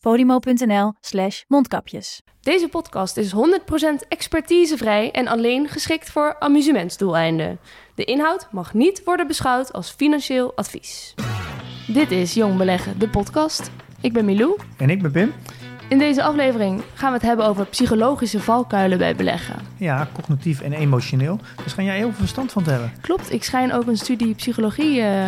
podimo.nl slash mondkapjes. Deze podcast is 100% expertisevrij en alleen geschikt voor amusementsdoeleinden. De inhoud mag niet worden beschouwd als financieel advies. Dit is Jong Beleggen, de podcast. Ik ben Milou. En ik ben Pim. In deze aflevering gaan we het hebben over psychologische valkuilen bij beleggen. Ja, cognitief en emotioneel. Daar schijn jij heel veel verstand van te hebben. Klopt, ik schijn ook een studie psychologie eh,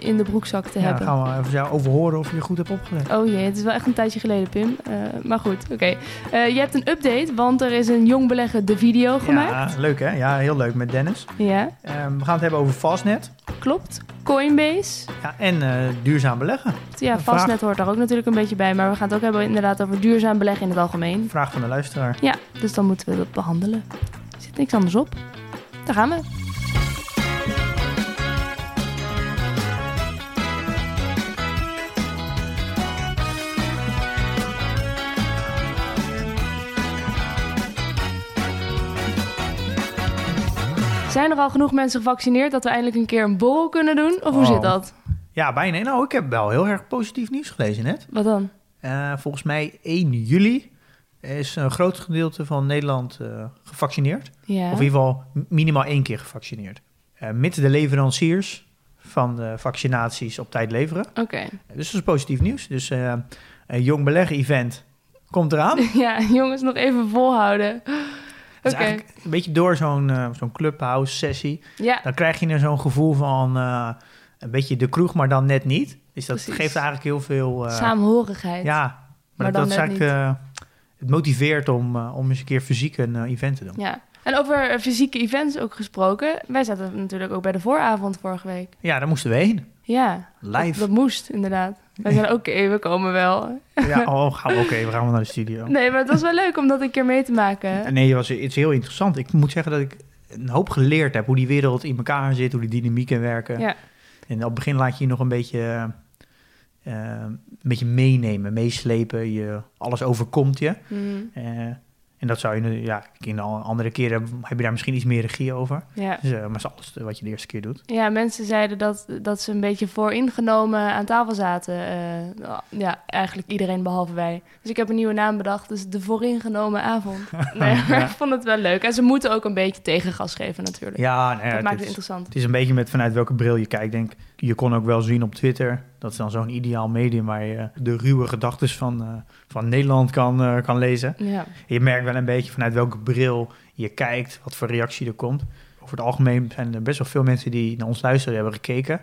in de broekzak te Ja, hebben. gaan we even jou overhoren of je goed hebt opgelet. Oh jee, het is wel echt een tijdje geleden, Pim. Eh, maar goed, oké. Eh, je hebt een update, want er is een Jong Beleggen de video gemaakt. Ja, leuk hè? Ja, heel leuk met Dennis. Ja, Ehm, we gaan het hebben over Fastnet klopt. Coinbase. ja, en eh, duurzaam beleggen. Ja. Fastnet hoort daar ook natuurlijk een beetje bij. Maar we gaan het ook hebben inderdaad over duurzaam beleggen in het algemeen. Vraag van de luisteraar. Ja, dus dan moeten we dat behandelen. Er zit niks anders op. Daar gaan we. Zijn er al genoeg mensen gevaccineerd dat we eindelijk een keer een borrel kunnen doen? Of hoe Oh. zit dat? Ja, bijna. Nou, ik heb wel heel erg positief nieuws gelezen net. Wat dan? Eh, volgens mij 1 juli is een groot gedeelte van Nederland eh, gevaccineerd. Ja. Of in ieder geval minimaal één keer gevaccineerd. Mits de leveranciers van de vaccinaties op tijd leveren. Oké. Dus dat is positief nieuws. Dus een jong beleggen event komt eraan. Ja, jongens, nog even volhouden. Is eigenlijk een beetje door zo'n eh, zo'n clubhouse sessie. Ja, Dan krijg je er zo'n gevoel van eh, een beetje de kroeg, maar dan net niet. Dus dat Precies. geeft eigenlijk heel veel... eh, samenhorigheid. Ja, maar, Maar dat is eigenlijk... het motiveert om, om eens een keer fysiek een event te doen. Ja. En over fysieke events ook gesproken. Wij zaten natuurlijk ook bij de vooravond vorige week. Ja, daar moesten we heen. Ja, Live. dat, dat moest inderdaad. Wij zeiden, oké, we komen wel. Ja, oh, gaan we, oké, we gaan wel naar de studio. Nee, maar het was wel leuk om dat een keer mee te maken. Nee, het was iets heel interessant. Ik moet zeggen dat ik een hoop geleerd heb hoe die wereld in elkaar zit, hoe die dynamieken werken. Ja, En op het begin laat je je nog een beetje, eh, een beetje meenemen, meeslepen. Je, alles overkomt je. Mhm. Eh, en dat zou je, nu- ja, in de andere keren heb je daar misschien iets meer regie over. ja. Dus, eh, maar is alles wat je de eerste keer doet. ja, mensen zeiden dat, dat ze een beetje vooringenomen aan tafel zaten. Eh, ja, eigenlijk iedereen behalve wij. Dus ik heb een nieuwe naam bedacht, dus de vooringenomen avond. Nee, maar Ja. ik vond het wel leuk. En ze moeten ook een beetje tegengas geven natuurlijk. Ja, nou ja, dat het, maakt het is, interessant. het is een beetje met vanuit welke bril je kijkt. Denk, je kon ook wel zien op Twitter. Dat is dan zo'n ideaal medium waar je de ruwe gedachten van, eh, van Nederland kan, eh, kan lezen. Ja. Je merkt wel een beetje vanuit welke bril je kijkt, wat voor reactie er komt. Over het algemeen zijn er best wel veel mensen die naar ons luisteren hebben gekeken.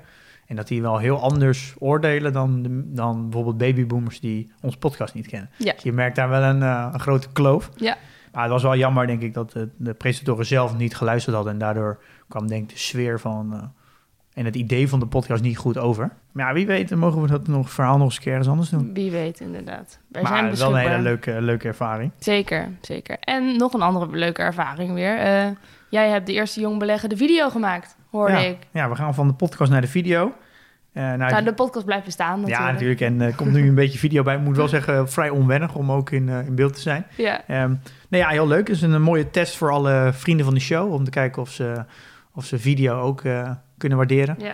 En dat die wel heel anders oordelen dan, dan bijvoorbeeld babyboomers die ons podcast niet kennen. Ja. Dus je merkt daar wel een, eh, een grote kloof. Ja. Maar het was wel jammer, denk ik, dat de, de presentatoren zelf niet geluisterd hadden. En daardoor kwam, denk ik, de sfeer van... en het idee van de podcast niet goed over. Maar ja, wie weet, dan mogen we dat nog, verhaal nog eens een keer ergens anders doen. Wie weet, inderdaad. Wij maar zijn wel een hele leuke, leuke ervaring. Zeker, zeker. En nog een andere leuke ervaring weer. Eh, jij hebt de eerste Jong Beleggen de video gemaakt, hoorde ja, ik. ja, we gaan van de podcast naar de video. Eh, nou, Nou, de podcast blijft bestaan natuurlijk. Ja, natuurlijk. En er komt nu een beetje video bij. Ik moet wel zeggen, vrij onwennig om ook in, in beeld te zijn. Ja, Ehm nou ja, heel leuk. Het is een, mooie test voor alle vrienden van de show. Om te kijken of ze, of ze video ook kunnen waarderen. Ja.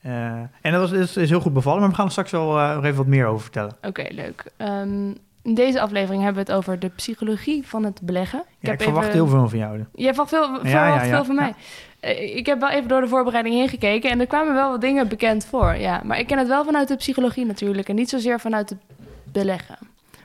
Eh, en dat was, is, is heel goed bevallen. Maar we gaan er straks wel eh, nog even wat meer over vertellen. oké, leuk. Ehm, in deze aflevering hebben we het over de psychologie van het beleggen. Ik, Ja, ik, verwacht even... heel veel van jou. Jij verwacht veel, verwacht ja, ja. veel van mij. Eh, Ik heb wel even door de voorbereiding heen gekeken en er kwamen wel wat dingen bekend voor. Ja, maar ik ken het wel vanuit de psychologie natuurlijk en niet zozeer vanuit het beleggen.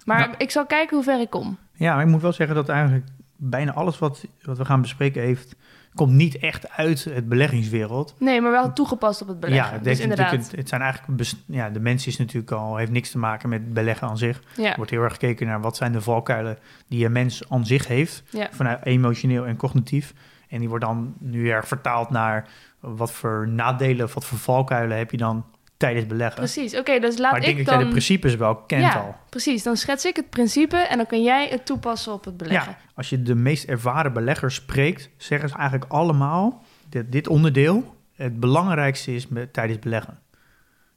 Maar Nou. ik zal kijken hoe ver ik kom. Ja, maar ik moet wel zeggen dat eigenlijk bijna alles wat, wat we gaan bespreken heeft... komt niet echt uit het beleggingswereld. Nee, maar wel toegepast op het beleggen. Ja, het, dus inderdaad. het, het zijn eigenlijk ja, de mens is natuurlijk al heeft niks te maken met beleggen aan zich. Ja, Er wordt heel erg gekeken naar wat zijn de valkuilen die een mens aan zich heeft, ja. vanuit emotioneel en cognitief. En die wordt dan nu erg vertaald naar wat voor nadelen of wat voor valkuilen heb je dan tijdens beleggen. Precies, oké, dus laat maar ik denk ik dat jij de principes wel kent ja, al. precies. Dan schets ik het principe en dan kan jij het toepassen op het beleggen. Ja, als je de meest ervaren beleggers spreekt, zeggen ze eigenlijk allemaal dat dit onderdeel het belangrijkste is met, tijdens beleggen.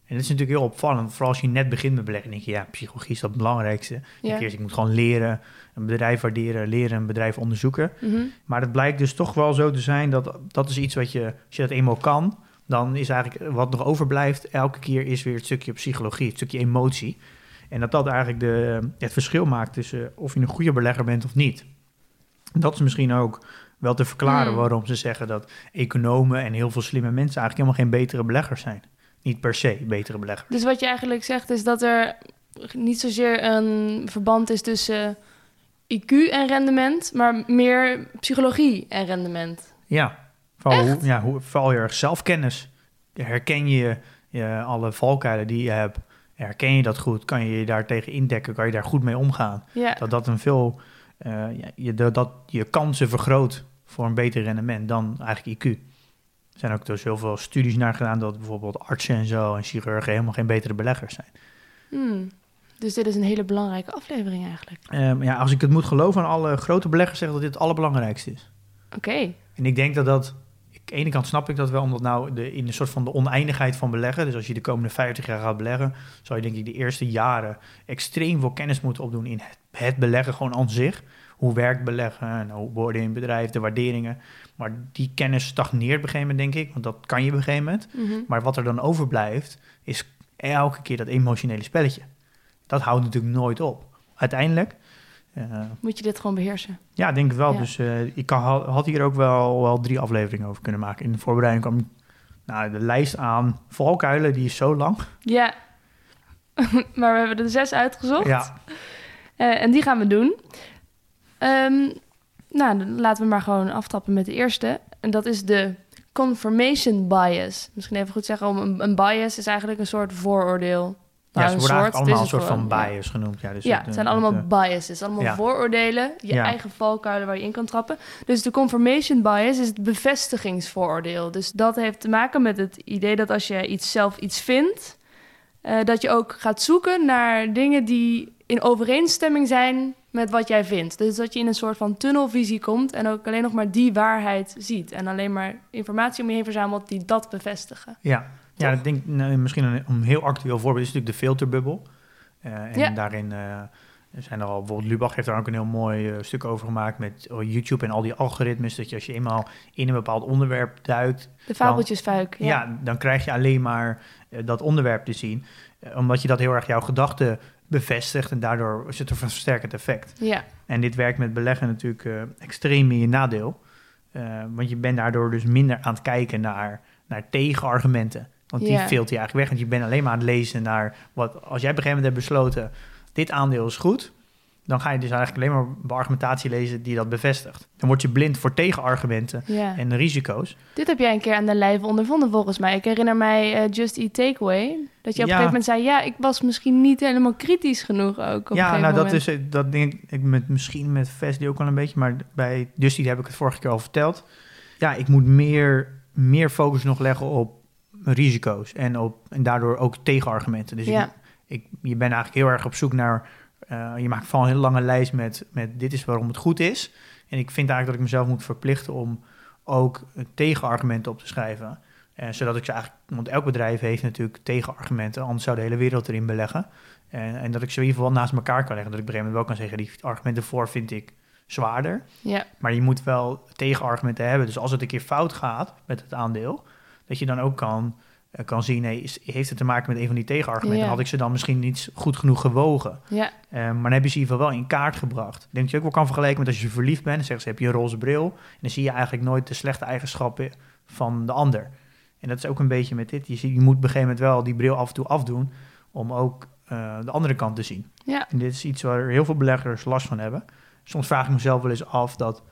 En dat is natuurlijk heel opvallend. Vooral als je net begint met beleggen, denk je, ja, psychologie is dat het belangrijkste. Ja. Ik, eerst, ik moet gewoon leren, een bedrijf waarderen, leren een bedrijf onderzoeken. Mhm. Maar het blijkt dus toch wel zo te zijn dat dat is iets wat je, als je dat eenmaal kan, dan is eigenlijk wat nog overblijft elke keer is weer het stukje psychologie, het stukje emotie. En dat dat eigenlijk de, het verschil maakt tussen of je een goede belegger bent of niet. Dat is misschien ook wel te verklaren Hmm. waarom ze zeggen dat economen en heel veel slimme mensen eigenlijk helemaal geen betere beleggers zijn. Niet per se betere beleggers. Dus wat je eigenlijk zegt is dat er niet zozeer een verband is tussen IQ en rendement, maar meer psychologie en rendement. Ja, vooral, Echt? hoe, ja, hoe, vooral erg zelfkennis. Herken je, je alle valkuilen die je hebt? Herken je dat goed? Kan je je daar tegen indekken? Kan je daar goed mee omgaan? Ja, Dat dat een veel, eh, je, dat- dat je kansen vergroot voor een beter rendement dan eigenlijk IQ. Er zijn ook dus heel veel studies naar gedaan dat bijvoorbeeld artsen en zo en chirurgen helemaal geen betere beleggers zijn. Hmm. Dus dit is een hele belangrijke aflevering eigenlijk. Ehm, ja, als ik het moet geloven aan alle grote beleggers zeggen dat dit het allerbelangrijkste is. Oké, En ik denk dat dat, de ene kant snap ik dat wel, omdat nou de, in een soort van de oneindigheid van beleggen, dus als je de komende 50 jaar gaat beleggen, zou je denk ik de eerste jaren extreem veel kennis moeten opdoen in het, het beleggen gewoon aan zich. Hoe werkt beleggen en hoe worden in bedrijf, de waarderingen. Maar die kennis stagneert op een gegeven moment, denk ik, want dat kan je op een gegeven moment. Mhm. Maar wat er dan overblijft, is elke keer dat emotionele spelletje. Dat houdt natuurlijk nooit op. Uiteindelijk, moet je dit gewoon beheersen. ja, ik denk het wel. Ja. Dus eh, ik kan, had hier ook wel, wel drie afleveringen over kunnen maken. In de voorbereiding kwam nou, de lijst aan valkuilen, die is zo lang. Ja, maar we hebben er zes uitgezocht. Ja, Eh, en die gaan we doen. Ehm, nou, dan laten we maar gewoon aftappen met de eerste. En dat is de confirmation bias. Misschien even goed zeggen, om een, een bias is eigenlijk een soort vooroordeel. Ja ze worden het allemaal een soort van bias genoemd. Ja, dus ja, het, het zijn eh, allemaal het, eh, biases, allemaal ja. vooroordelen, je Ja. eigen valkuilen waar je in kan trappen. Dus de confirmation bias is het bevestigingsvooroordeel. Dus dat heeft te maken met het idee dat als je iets zelf iets vindt, eh, dat je ook gaat zoeken naar dingen die in overeenstemming zijn met wat jij vindt. Dus dat je in een soort van tunnelvisie komt en ook alleen nog maar die waarheid ziet. En alleen maar informatie om je heen verzamelt die dat bevestigen. ja. Ja, ik denk nou, misschien een, een heel actueel voorbeeld is natuurlijk de filterbubbel. Eh, en Ja. daarin eh, zijn er al, bijvoorbeeld Lubach heeft daar ook een heel mooi eh, stuk over gemaakt met oh, YouTube en al die algoritmes. Dat je als je eenmaal in een bepaald onderwerp duikt, De fabeltjesfuik. Ja, Ja. dan krijg je alleen maar dat onderwerp te zien. Omdat je dat heel erg jouw gedachten bevestigt en daardoor is het een versterkend effect. ja. En dit werkt met beleggen natuurlijk extreem in je nadeel. Want je bent daardoor dus minder aan het kijken naar, naar tegenargumenten. Want die Ja. filter je eigenlijk weg. Want je bent alleen maar aan het lezen naar wat. Als jij op een gegeven moment hebt besloten: dit aandeel is goed. Dan ga je dus eigenlijk alleen maar argumentatie lezen die dat bevestigt. Dan word je blind voor tegenargumenten ja. en de risico's. Dit heb jij een keer aan de lijve ondervonden volgens mij. Ik herinner mij eh, Just Eat Takeaway. Dat je op Ja. een gegeven moment zei... ja, ik was misschien niet helemaal kritisch genoeg ook op ja, nou dat is dat denk ik met misschien met Vesli ook wel een beetje, maar bij Dusty heb ik het vorige keer al verteld. Ja, ik moet meer, meer focus nog leggen op risico's en op en daardoor ook tegenargumenten. Dus Ja. ik, ik, je bent eigenlijk heel erg op zoek naar. eh, je maakt vooral een hele lange lijst met, met dit is waarom het goed is. En ik vind eigenlijk dat ik mezelf moet verplichten om ook tegenargumenten op te schrijven. Eh, zodat ik ze eigenlijk, want elk bedrijf heeft natuurlijk tegenargumenten, anders zou de hele wereld erin beleggen. En, en dat ik ze in ieder geval naast elkaar kan leggen. Dat ik op een gegeven moment wel kan zeggen, die argumenten voor vind ik zwaarder. Ja, Maar je moet wel tegenargumenten hebben. Dus als het een keer fout gaat met het aandeel, dat je dan ook kan, eh, kan zien, nee, is, heeft het te maken met een van die tegenargumenten? Ja. Had ik ze dan misschien niet goed genoeg gewogen? ja, Eh, maar dan heb je ze in ieder geval wel in kaart gebracht. Ik denk dat je ook wel kan vergelijken met als je verliefd bent. Zeggen ze, heb je een roze bril. En dan zie je eigenlijk nooit de slechte eigenschappen van de ander. En dat is ook een beetje met dit. Je, ziet, je moet op een gegeven moment wel die bril af en toe afdoen... om ook eh, de andere kant te zien. ja. En dit is iets waar heel veel beleggers last van hebben. Soms vraag ik mezelf wel eens af dat...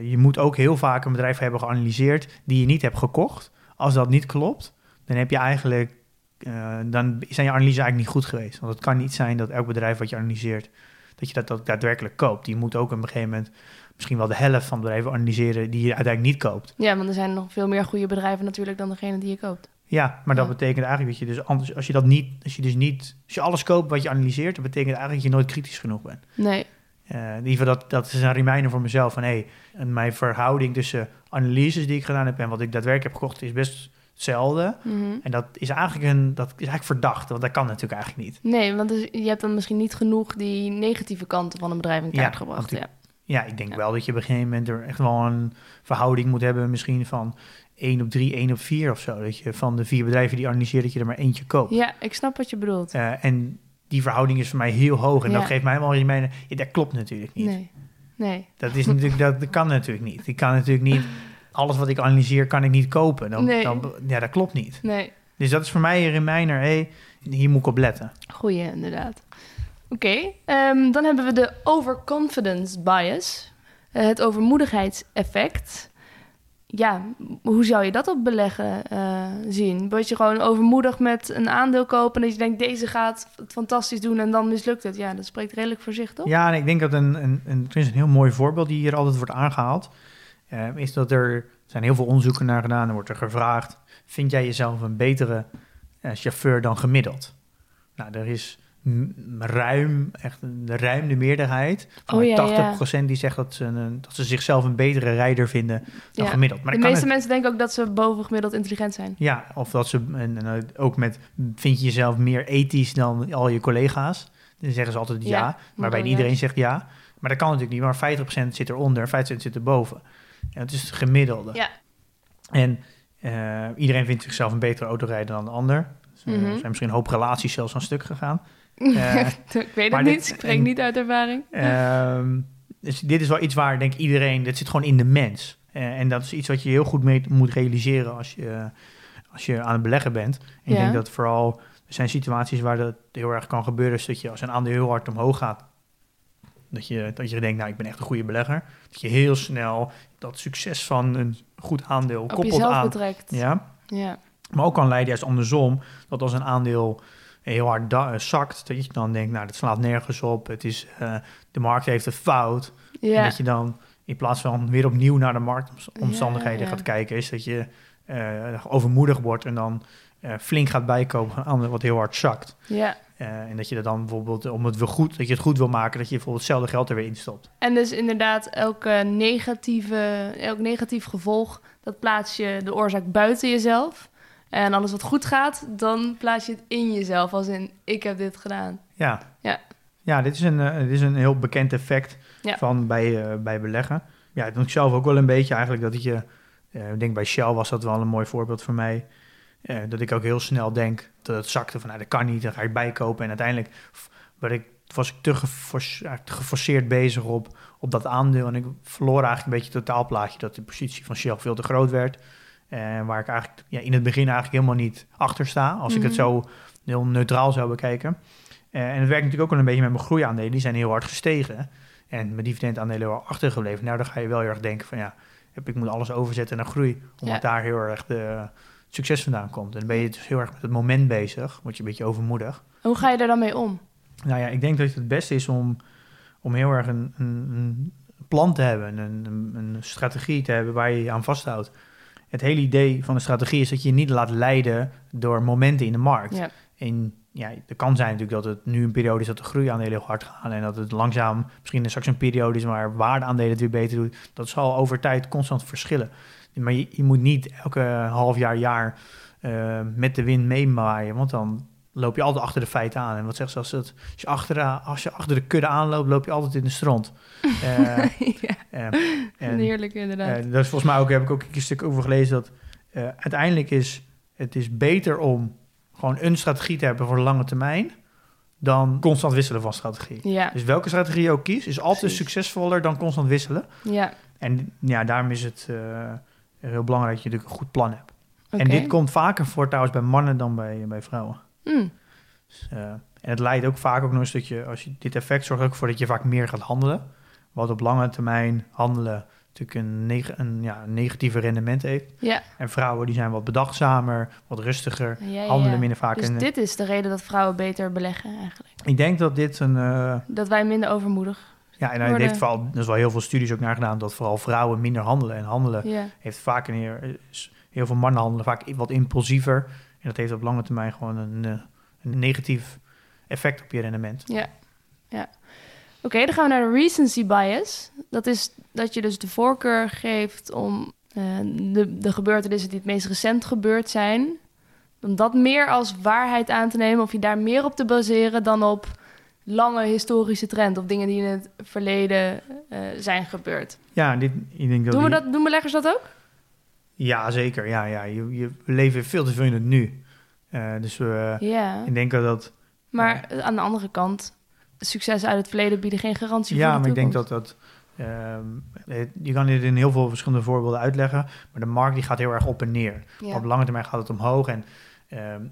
je moet ook heel vaak een bedrijf hebben geanalyseerd... die je niet hebt gekocht. Als dat niet klopt, dan heb je eigenlijk... eh, dan zijn je analyse eigenlijk niet goed geweest. Want het kan niet zijn dat elk bedrijf wat je analyseert... dat je dat ook daadwerkelijk koopt. Je moet ook op een gegeven moment... misschien wel de helft van bedrijven analyseren... die je uiteindelijk niet koopt. Ja, want er zijn nog veel meer goede bedrijven natuurlijk dan degene die je koopt. Ja, maar dat betekent eigenlijk dat je dus anders, als je dat niet, als je dus niet, als je alles koopt wat je analyseert, dat betekent eigenlijk dat je nooit kritisch genoeg bent. Nee. Eh, in ieder geval, dat, dat is een reminder voor mezelf van, hé, hey, en mijn verhouding tussen analyses die ik gedaan heb en wat ik daadwerkelijk heb gekocht, is best hetzelfde. Mhm. En dat is eigenlijk een, dat is eigenlijk verdacht, want dat kan natuurlijk eigenlijk niet. Nee, want dus je hebt dan misschien niet genoeg die negatieve kanten van een bedrijf in kaart Ja, gebracht. Ja. Ja, ik denk Ja. wel dat je op een gegeven moment er echt wel een verhouding moet hebben, misschien van 1 op 3, 1 op 4 of zo. Dat je van de vier bedrijven die analyseert, dat je er maar eentje koopt. ja, ik snap wat je bedoelt. Eh, en die verhouding is voor mij heel hoog. En Ja. dat geeft mij wel een reminder, ja, dat klopt natuurlijk niet. Nee. Nee. Dat, is natuurlijk, dat, dat kan natuurlijk niet. Ik kan natuurlijk niet, alles wat ik analyseer kan ik niet kopen. Dan, Nee. dan, ja, dat klopt niet. Nee. Dus dat is voor mij een reminder, hé, hier moet ik op letten. Goeie, inderdaad. Oké, ehm, dan hebben we de overconfidence bias. Eh, het overmoedigheidseffect. Ja, hoe zou je dat op beleggen eh, zien? Word je gewoon overmoedig met een aandeel kopen... en dat je denkt, deze gaat het fantastisch doen en dan mislukt het. Ja, dat spreekt redelijk voor zich, toch? Ja, en ik denk dat een, een, een, een heel mooi voorbeeld die hier altijd wordt aangehaald. eh, is dat er, zijn heel veel onderzoeken naar gedaan. Er wordt er gevraagd, vind jij jezelf een betere eh, chauffeur dan gemiddeld? Nou, er is ruim, echt een ruim de meerderheid, Oh, ja, 80% die zegt dat ze, een, dat ze zichzelf een betere rijder vinden dan Ja. gemiddeld. Maar de meeste het- mensen denken ook dat ze bovengemiddeld intelligent zijn. ja, of dat ze en, en, eh, ook met vind je jezelf meer ethisch dan al je collega's? Dan zeggen ze altijd ja, maar dan iedereen juist. zegt ja. Maar dat kan natuurlijk niet, maar 50% zit eronder, 50% zit erboven. En het is het gemiddelde. Ja. En eh, iedereen vindt zichzelf een betere autorijder dan de ander. Dus, eh, Mhm. Er zijn misschien een hoop relaties zelfs aan stuk gegaan. Eh, ik weet het dit- niet, ik spreek en- niet uit ervaring. Ehm, dus dit is wel iets waar, denk ik, iedereen... Dit zit gewoon in de mens. Eh, en dat is iets wat je heel goed mee moet realiseren als je, als je aan het beleggen bent. En ik denk dat vooral... Er zijn situaties waar dat heel erg kan gebeuren. is dat je als een aandeel heel hard omhoog gaat... Dat je, dat je denkt, nou, ik ben echt een goede belegger. Dat je heel snel dat succes van een goed aandeel Op koppelt jezelf aan... betrekt. Ja, ja. maar ook kan leiden juist andersom, dat als een aandeel heel hard eh, zakt, dat je dan denkt, nou, dat slaat nergens op, het is, eh, de markt heeft een fout. En Ja. dat je dan in plaats van weer opnieuw naar de marktomstandigheden Ja, ja. gaat kijken, is dat je eh, overmoedig wordt en dan flink gaat bijkopen ander wat heel hard zakt. ja. En dat je er dan bijvoorbeeld, om het weer goed, dat je het goed wil maken, dat je bijvoorbeeld hetzelfde geld er weer instopt. En dus inderdaad, elke negatieve, elk negatief gevolg, dat plaats je de oorzaak buiten jezelf. En alles wat goed gaat, dan plaats je het in jezelf. Als in, ik heb dit gedaan. Ja. Ja. Ja, dit is een, eh, dit is een heel bekend effect Ja. van bij, eh, bij beleggen. Ja, dat doe ik zelf ook wel een beetje eigenlijk. Dat je, eh, ik denk bij Shell was dat wel een mooi voorbeeld voor mij. Dat ik ook heel snel denk dat het zakte van, nou, dat kan niet, dan ga ik bijkopen. En uiteindelijk werd ik, was ik te geforce- ja, te geforceerd bezig op, op dat aandeel. En ik verloor eigenlijk een beetje het totaalplaatje dat de positie van Shell veel te groot werd. En waar ik eigenlijk ja, in het begin eigenlijk helemaal niet achter sta, als ik het Mhm. zo heel neutraal zou bekijken. Eh, en het werkt natuurlijk ook wel een beetje met mijn groeiaandelen. Die zijn heel hard gestegen. En mijn dividendaandelen wel achtergebleven. Nou, dan ga je wel heel erg denken van ja, heb- ik moet alles overzetten naar groei. Omdat Ja. daar heel erg de succes vandaan komt. En dan ben je dus heel erg met het moment bezig. Word je een beetje overmoedig. Hoe ga je er dan mee om? Nou ja, ik denk dat het het beste is om, om heel erg een, een, een plan te hebben. Een, een, een strategie te hebben waar je je aan vasthoudt. Het hele idee van een strategie is dat je je niet laat leiden door momenten in de markt. Ja. En ja, er kan zijn natuurlijk dat het nu een periode is dat de groeiaandelen heel hard gaan. En dat het langzaam misschien straks een periode is waar waardeaandelen het weer beter doen. Dat zal over tijd constant verschillen. Maar je, je moet niet elke half jaar, jaar eh, met de wind meemaaien. Want dan loop je altijd achter de feiten aan. En wat zegt ze als, het, als, je achter, als je achter de kudde aanloopt, loop je altijd in de stront. Eh, ja, eh, en- heerlijk inderdaad. eh, dat is volgens mij ook, heb ik ook een stuk over gelezen, dat eh, uiteindelijk is het is beter om gewoon een strategie te hebben voor de lange termijn, dan constant wisselen van strategie. ja, Dus welke strategie je ook kiest, is altijd Precies. succesvoller dan constant wisselen. ja. En ja, daarom is het heel belangrijk dat je natuurlijk een goed plan hebt. En dit komt vaker voor trouwens bij mannen dan bij, bij vrouwen. Hmm. Dus, eh, en het leidt ook vaak ook nog eens dat je, als je dit effect zorgt ook voor dat je vaak meer gaat handelen. Wat op lange termijn handelen natuurlijk een, neg een ja, een negatieve rendement heeft. Ja, En vrouwen die zijn wat bedachtzamer, wat rustiger, ja, handelen minder vaak. Dus en, dit is de reden dat vrouwen beter beleggen eigenlijk. Ik denk dat dit een, eh, Dat wij minder overmoedig ja, en hij heeft vooral, er is wel heel veel studies ook naar gedaan, dat vooral vrouwen minder handelen. En handelen heeft vaak een heel, heel veel mannen handelen vaak wat impulsiever. En dat heeft op lange termijn gewoon een, eh, een negatief effect op je rendement. Ja, ja. Oké, dan gaan we naar de recency bias. Dat is dat je dus de voorkeur geeft om eh, de, de gebeurtenissen die het meest recent gebeurd zijn, om dat meer als waarheid aan te nemen, of je daar meer op te baseren dan op lange historische trend of dingen die in het verleden eh, zijn gebeurd. Ja, dit, ik denk dat Doen, we die- dat, doen beleggers dat ook? Ja, zeker. Ja, ja. Je, je, we leven veel te veel in het nu. Eh, dus we, Ja, ik denk dat... maar eh, aan de andere kant, succes uit het verleden bieden geen garantie Ja, voor de maar ik denk dat dat... ehm, je kan dit in heel veel verschillende voorbeelden uitleggen. Maar de markt die gaat heel erg op en neer. Ja. Op lange termijn gaat het omhoog. En ehm,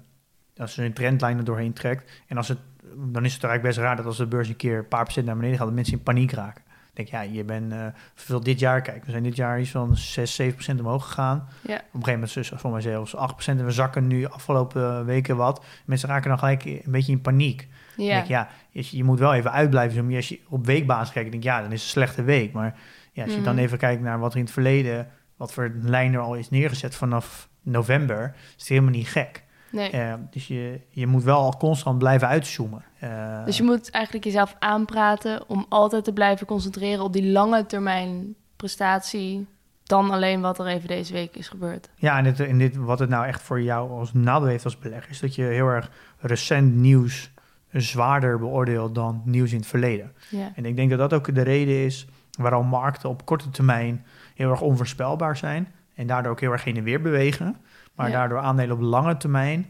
als je een trendlijn er doorheen trekt... En als het, dan is het eigenlijk best raar dat als de beurs een keer een paar procent naar beneden gaat... dat mensen in paniek raken. Denk, ja, je bent eh veel dit jaar... Kijk, we zijn dit jaar iets van 6, 7 procent omhoog gegaan. Ja. Op een gegeven moment is voor mij zelfs 8 procent. En we zakken nu afgelopen weken wat. Mensen raken dan gelijk een beetje in paniek. Dan Ja. denk ja, je, je moet wel even uitblijven. Dus Als je op weekbasis kijkt, denk ik, ja, dan is het een slechte week. Maar ja, als je dan Mhm. even kijkt naar wat er in het verleden, wat voor lijn er al is neergezet vanaf november, is het helemaal niet gek. Nee. Eh, dus je, je moet wel al constant blijven uitzoomen. Eh, Dus je moet eigenlijk jezelf aanpraten om altijd te blijven concentreren op die lange termijn prestatie. Dan alleen wat er even deze week is gebeurd. Ja, en, dit, en dit, wat het nou echt voor jou als nadeel heeft als belegger, is dat je heel erg recent nieuws zwaarder beoordeelt dan nieuws in het verleden. Ja. En ik denk dat dat ook de reden is waarom markten op korte termijn heel erg onvoorspelbaar zijn. En daardoor ook heel erg heen en weer bewegen. Maar Ja. daardoor aandelen op lange termijn,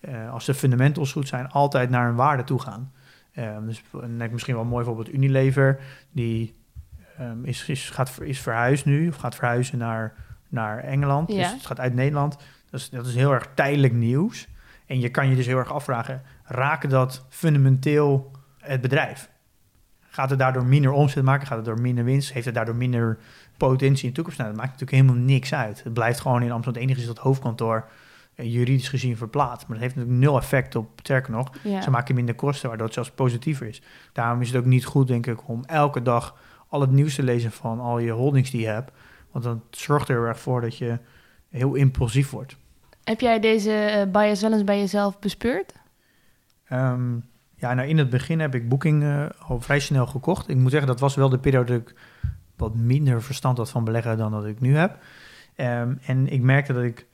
eh, als de fundamentals goed zijn, altijd naar een waarde toe gaan. Eh, dus en ik misschien wel een mooi voorbeeld Unilever, die ehm, is, is, gaat, is verhuisd nu, of gaat verhuizen naar, naar Engeland. Ja. Dus het gaat uit Nederland. Dus dat is heel erg tijdelijk nieuws. En je kan je dus heel erg afvragen, raken dat fundamenteel het bedrijf? Gaat het daardoor minder omzet maken? Gaat het door minder winst? Heeft het daardoor minder potentie in de toekomst? Nou, dat maakt natuurlijk helemaal niks uit. Het blijft gewoon in Amsterdam. Het enige is dat hoofdkantoor eh, juridisch gezien verplaatst. Maar dat heeft natuurlijk nul effect op, sterker nog, Ja. ze maken minder kosten, waardoor het zelfs positiever is. Daarom is het ook niet goed, denk ik, om elke dag al het nieuws te lezen van al je holdings die je hebt. Want dan zorgt er erg voor dat je heel impulsief wordt. Heb jij deze eh, bias wel eens bij jezelf bespeurd? Ehm, ja, nou in het begin heb ik Booking eh, al vrij snel gekocht. Ik moet zeggen, dat was wel de periode dat ik wat minder verstand had van beleggen dan dat ik nu heb. Ehm, en ik merkte dat ik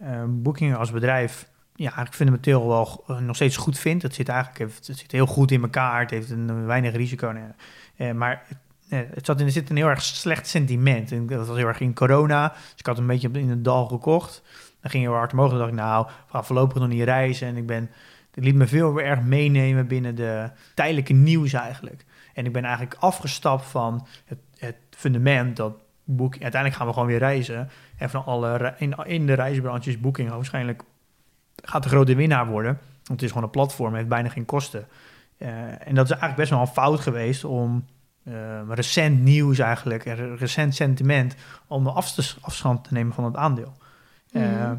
ehm, Booking als bedrijf ja, eigenlijk fundamenteel wel eh, nog steeds goed vind. Het zit eigenlijk heeft- het zit heel goed in elkaar. Het heeft een, weinig risico. Eh, maar het zat in, er zit een heel erg slecht sentiment. En dat was heel erg in corona. Dus ik had een beetje in het dal gekocht. Dan ging heel hard omhoog. Dan dacht ik, nou, we voorlopig nog niet reizen. En ik ben het liet me veel erg meenemen binnen de tijdelijke nieuws eigenlijk. En ik ben eigenlijk afgestapt van het fundament dat boek. Uiteindelijk gaan we gewoon weer reizen. En van alle re- in, in de reisbranche is Booking waarschijnlijk gaat de grote winnaar worden. Want het is gewoon een platform, heeft bijna geen kosten. Eh, en dat is eigenlijk best wel een fout geweest om eh, recent nieuws eigenlijk, en recent sentiment, om de afs- afstand te nemen van het aandeel. Eh, Mhm.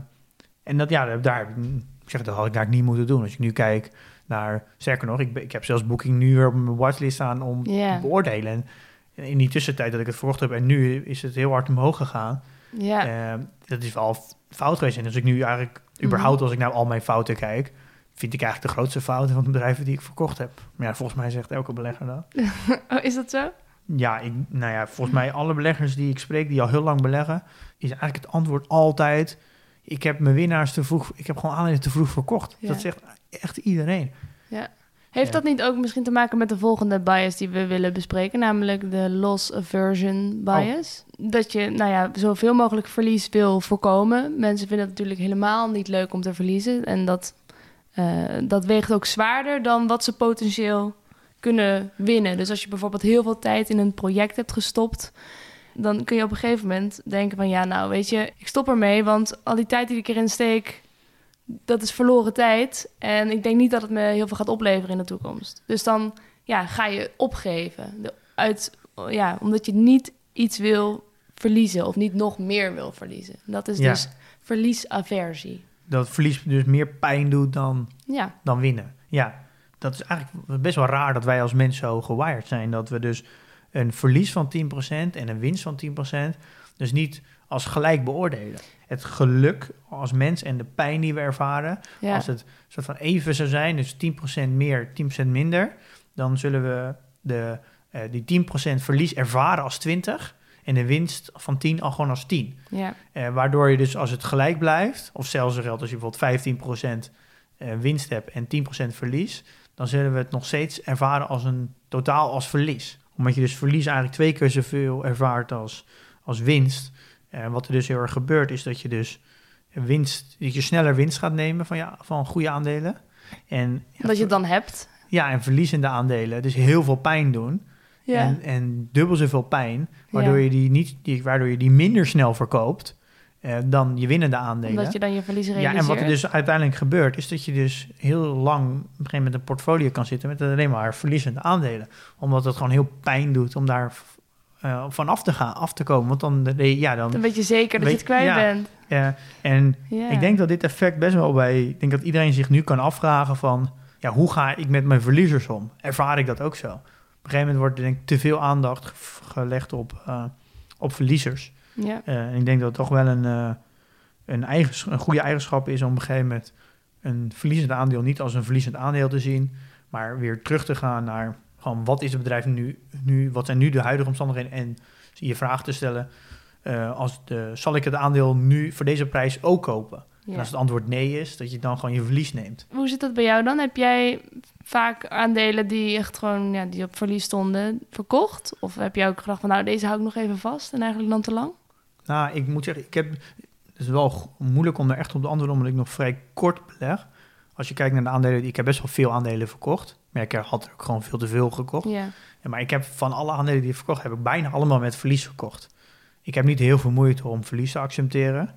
en dat, ja, daar ik, zeg, dat had ik daar niet moeten doen. Als ik nu kijk naar, sterker nog, ik, ik heb zelfs Booking nu weer op mijn watchlist staan om te beoordelen. En in die tussentijd dat ik het verkocht heb en nu is het heel hard omhoog gegaan. Ja. Eh, dat is wel fout geweest. En als ik nu eigenlijk, überhaupt als ik naar al mijn fouten kijk, vind ik eigenlijk de grootste fouten van de bedrijven die ik verkocht heb. Maar ja, volgens mij zegt elke belegger dat. Oh, is dat zo? Ja, ik, nou ja, volgens mij alle beleggers die ik spreek, die al heel lang beleggen, is eigenlijk het antwoord altijd, ik heb mijn winnaars te vroeg, ik heb gewoon aandelen te vroeg verkocht. Ja. Dat zegt echt iedereen. Heeft Ja. dat niet ook misschien te maken met de volgende bias die we willen bespreken, namelijk de loss aversion bias? Dat je, nou ja, zoveel mogelijk verlies wil voorkomen. Mensen vinden het natuurlijk helemaal niet leuk om te verliezen. En dat, eh, dat weegt ook zwaarder dan wat ze potentieel kunnen winnen. Dus als je bijvoorbeeld heel veel tijd in een project hebt gestopt, dan kun je op een gegeven moment denken van ja, nou weet je, ik stop ermee, want al die tijd die ik erin steek, dat is verloren tijd. En ik denk niet dat het me heel veel gaat opleveren in de toekomst. Dus dan ja, ga je opgeven. De, uit, ja, omdat je niet iets wil verliezen of niet nog meer wil verliezen. Dat is Ja. dus verliesaversie. Dat verlies dus meer pijn doet dan, Ja, dan winnen. Ja, dat is eigenlijk best wel raar dat wij als mensen zo gewired zijn. Dat we dus een verlies van 10% en een winst van 10%. Dus niet als gelijk beoordelen. Het geluk als mens en de pijn die we ervaren, Ja. als het soort van even zou zijn, dus 10% meer, 10% minder, dan zullen we de, eh, die 10% verlies ervaren als 20 en de winst van 10 al gewoon als 10. ja. Eh, waardoor je dus als het gelijk blijft, of zelfs geldt als je bijvoorbeeld 15% eh, winst hebt en 10% verlies, dan zullen we het nog steeds ervaren als een totaal als verlies. Omdat je dus verlies eigenlijk twee keer zoveel ervaart als, als winst. Eh, wat er dus heel erg gebeurt, is dat je dus winst, dat je sneller winst gaat nemen van, ja, van goede aandelen. En, ja, Dat je het dan hebt. ja, en verliezende aandelen dus heel veel pijn doen. Ja. En, en dubbel zoveel pijn, waardoor, Ja. je die niet, die, waardoor je die minder snel verkoopt eh, dan je winnende aandelen. Omdat je dan je verlies ja, en wat er dus uiteindelijk gebeurt, is dat je dus heel lang op een gegeven moment een portfolio kan zitten met alleen maar verliezende aandelen. Omdat het gewoon heel pijn doet om daar eh, van af te gaan, af te komen. Want dan, ja, dan Dan weet je zeker dat je het kwijt ja. bent. eh, en Ja. ik denk dat dit effect best wel bij. Ik denk dat iedereen zich nu kan afvragen van. Ja, hoe ga ik met mijn verliezers om? Ervaar ik dat ook zo? Op een gegeven moment wordt er denk ik te veel aandacht ge- gelegd op, eh, op verliezers. Ja. Eh, en ik denk dat het toch wel een, een, een goede eigenschap is om op een gegeven moment een verliezend aandeel niet als een verliezend aandeel te zien, maar weer terug te gaan naar gewoon wat is het bedrijf nu, nu wat zijn nu de huidige omstandigheden en je vraag te stellen, eh, als de, zal ik het aandeel nu voor deze prijs ook kopen? Ja. En als het antwoord nee is, dat je dan gewoon je verlies neemt. Hoe zit dat bij jou dan? Heb jij vaak aandelen die echt gewoon ja, die op verlies stonden verkocht? Of heb jij ook gedacht van nou deze hou ik nog even vast en eigenlijk dan te lang? Nou, ik moet zeggen, ik heb, het is wel moeilijk om er echt op te antwoorden, omdat ik nog vrij kort beleg. Als je kijkt naar de aandelen, ik heb best wel veel aandelen verkocht. Maar ik had ook gewoon veel te veel gekocht. Ja. Ja, maar ik heb van alle aandelen die ik verkocht heb, ik bijna allemaal met verlies verkocht. Ik heb niet heel veel moeite om verlies te accepteren.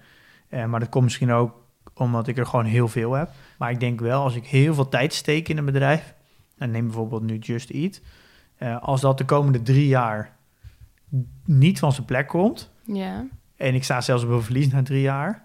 Eh, maar dat komt misschien ook omdat ik er gewoon heel veel heb. Maar ik denk wel, als ik heel veel tijd steek in een bedrijf, en neem bijvoorbeeld nu Just Eat, eh, als dat de komende drie jaar niet van zijn plek komt, Ja. en ik sta zelfs op een verlies na drie jaar,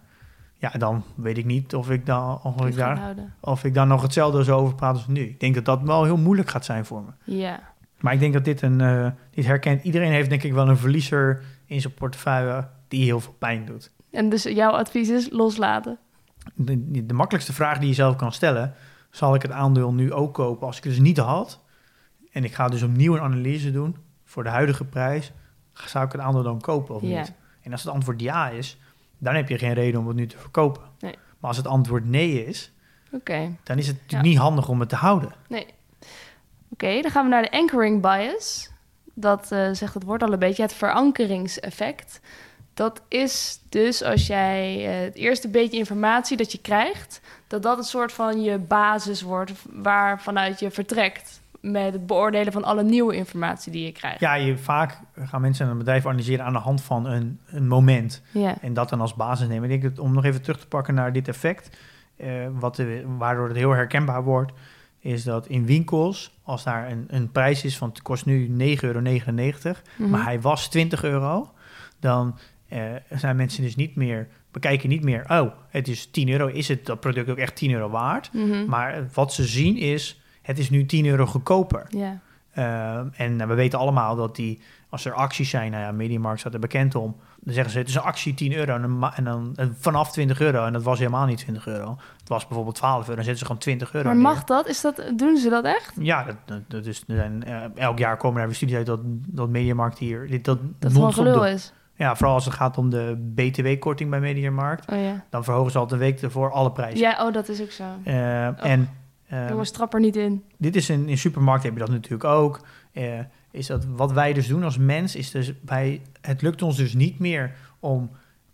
ja, dan weet ik niet of ik dan, of ik daar, houden. of ik daar nog hetzelfde zo over praat als nu. Ik denk dat dat wel heel moeilijk gaat zijn voor me. Ja. Maar ik denk dat dit een, eh, dit herkent. Iedereen heeft denk ik wel een verliezer in zijn portefeuille die heel veel pijn doet. En dus jouw advies is loslaten. De, de makkelijkste vraag die je zelf kan stellen, zal ik het aandeel nu ook kopen als ik het dus niet had? En ik ga dus opnieuw een analyse doen voor de huidige prijs. Zou ik het aandeel dan kopen of Ja. niet? En als het antwoord ja is, dan heb je geen reden om het nu te verkopen. Nee. Maar als het antwoord nee is, dan is het natuurlijk Ja. niet handig om het te houden. Nee. Oké, dan gaan we naar de anchoring bias. Dat eh, zegt het woord al een beetje, het verankeringseffect. Dat is dus als jij eh, het eerste beetje informatie dat je krijgt, dat dat een soort van je basis wordt waar vanuit je vertrekt met het beoordelen van alle nieuwe informatie die je krijgt. Ja, je, vaak gaan mensen een bedrijf analyseren aan de hand van een, een moment. Ja. En dat dan als basis nemen. Ik denk dat om nog even terug te pakken naar dit effect, eh, wat waardoor het heel herkenbaar wordt, is dat in winkels, als daar een, een prijs is van het kost nu 9,99 euro, Mhm. maar hij was 20 euro, dan eh, zijn mensen dus niet meer, bekijken niet meer, oh, het is 10 euro, is het dat product ook echt 10 euro waard? Mhm. Maar wat ze zien is, het is nu 10 euro goedkoper. Ja. Uh, en uh, we weten allemaal dat die, als er acties zijn, nou ja, Mediamarkt staat er bekend om, dan zeggen ze het is een actie 10 euro en dan, en dan en vanaf 20 euro. En dat was helemaal niet 20 euro. Het was bijvoorbeeld 12 euro, dan zetten ze gewoon 20 euro. Maar neer. mag dat? Is dat? Doen ze dat echt? Ja, dat, dat, dat is, er zijn, uh, elk jaar komen er weer studies uit dat, dat Mediamarkt hier... Dit, dat Dat gewoon gelul is. Ja, vooral als het gaat om de BTW-korting bij Mediamarkt. Oh ja. Dan verhogen ze altijd een week ervoor alle prijzen. Ja, oh, dat is ook zo. Uh, En... Uh, Jongens, trap er niet in. Dit is in, in supermarkt heb je dat natuurlijk ook. Uh, is dat wat wij dus doen als mens, is dus wij, het lukt ons dus niet meer om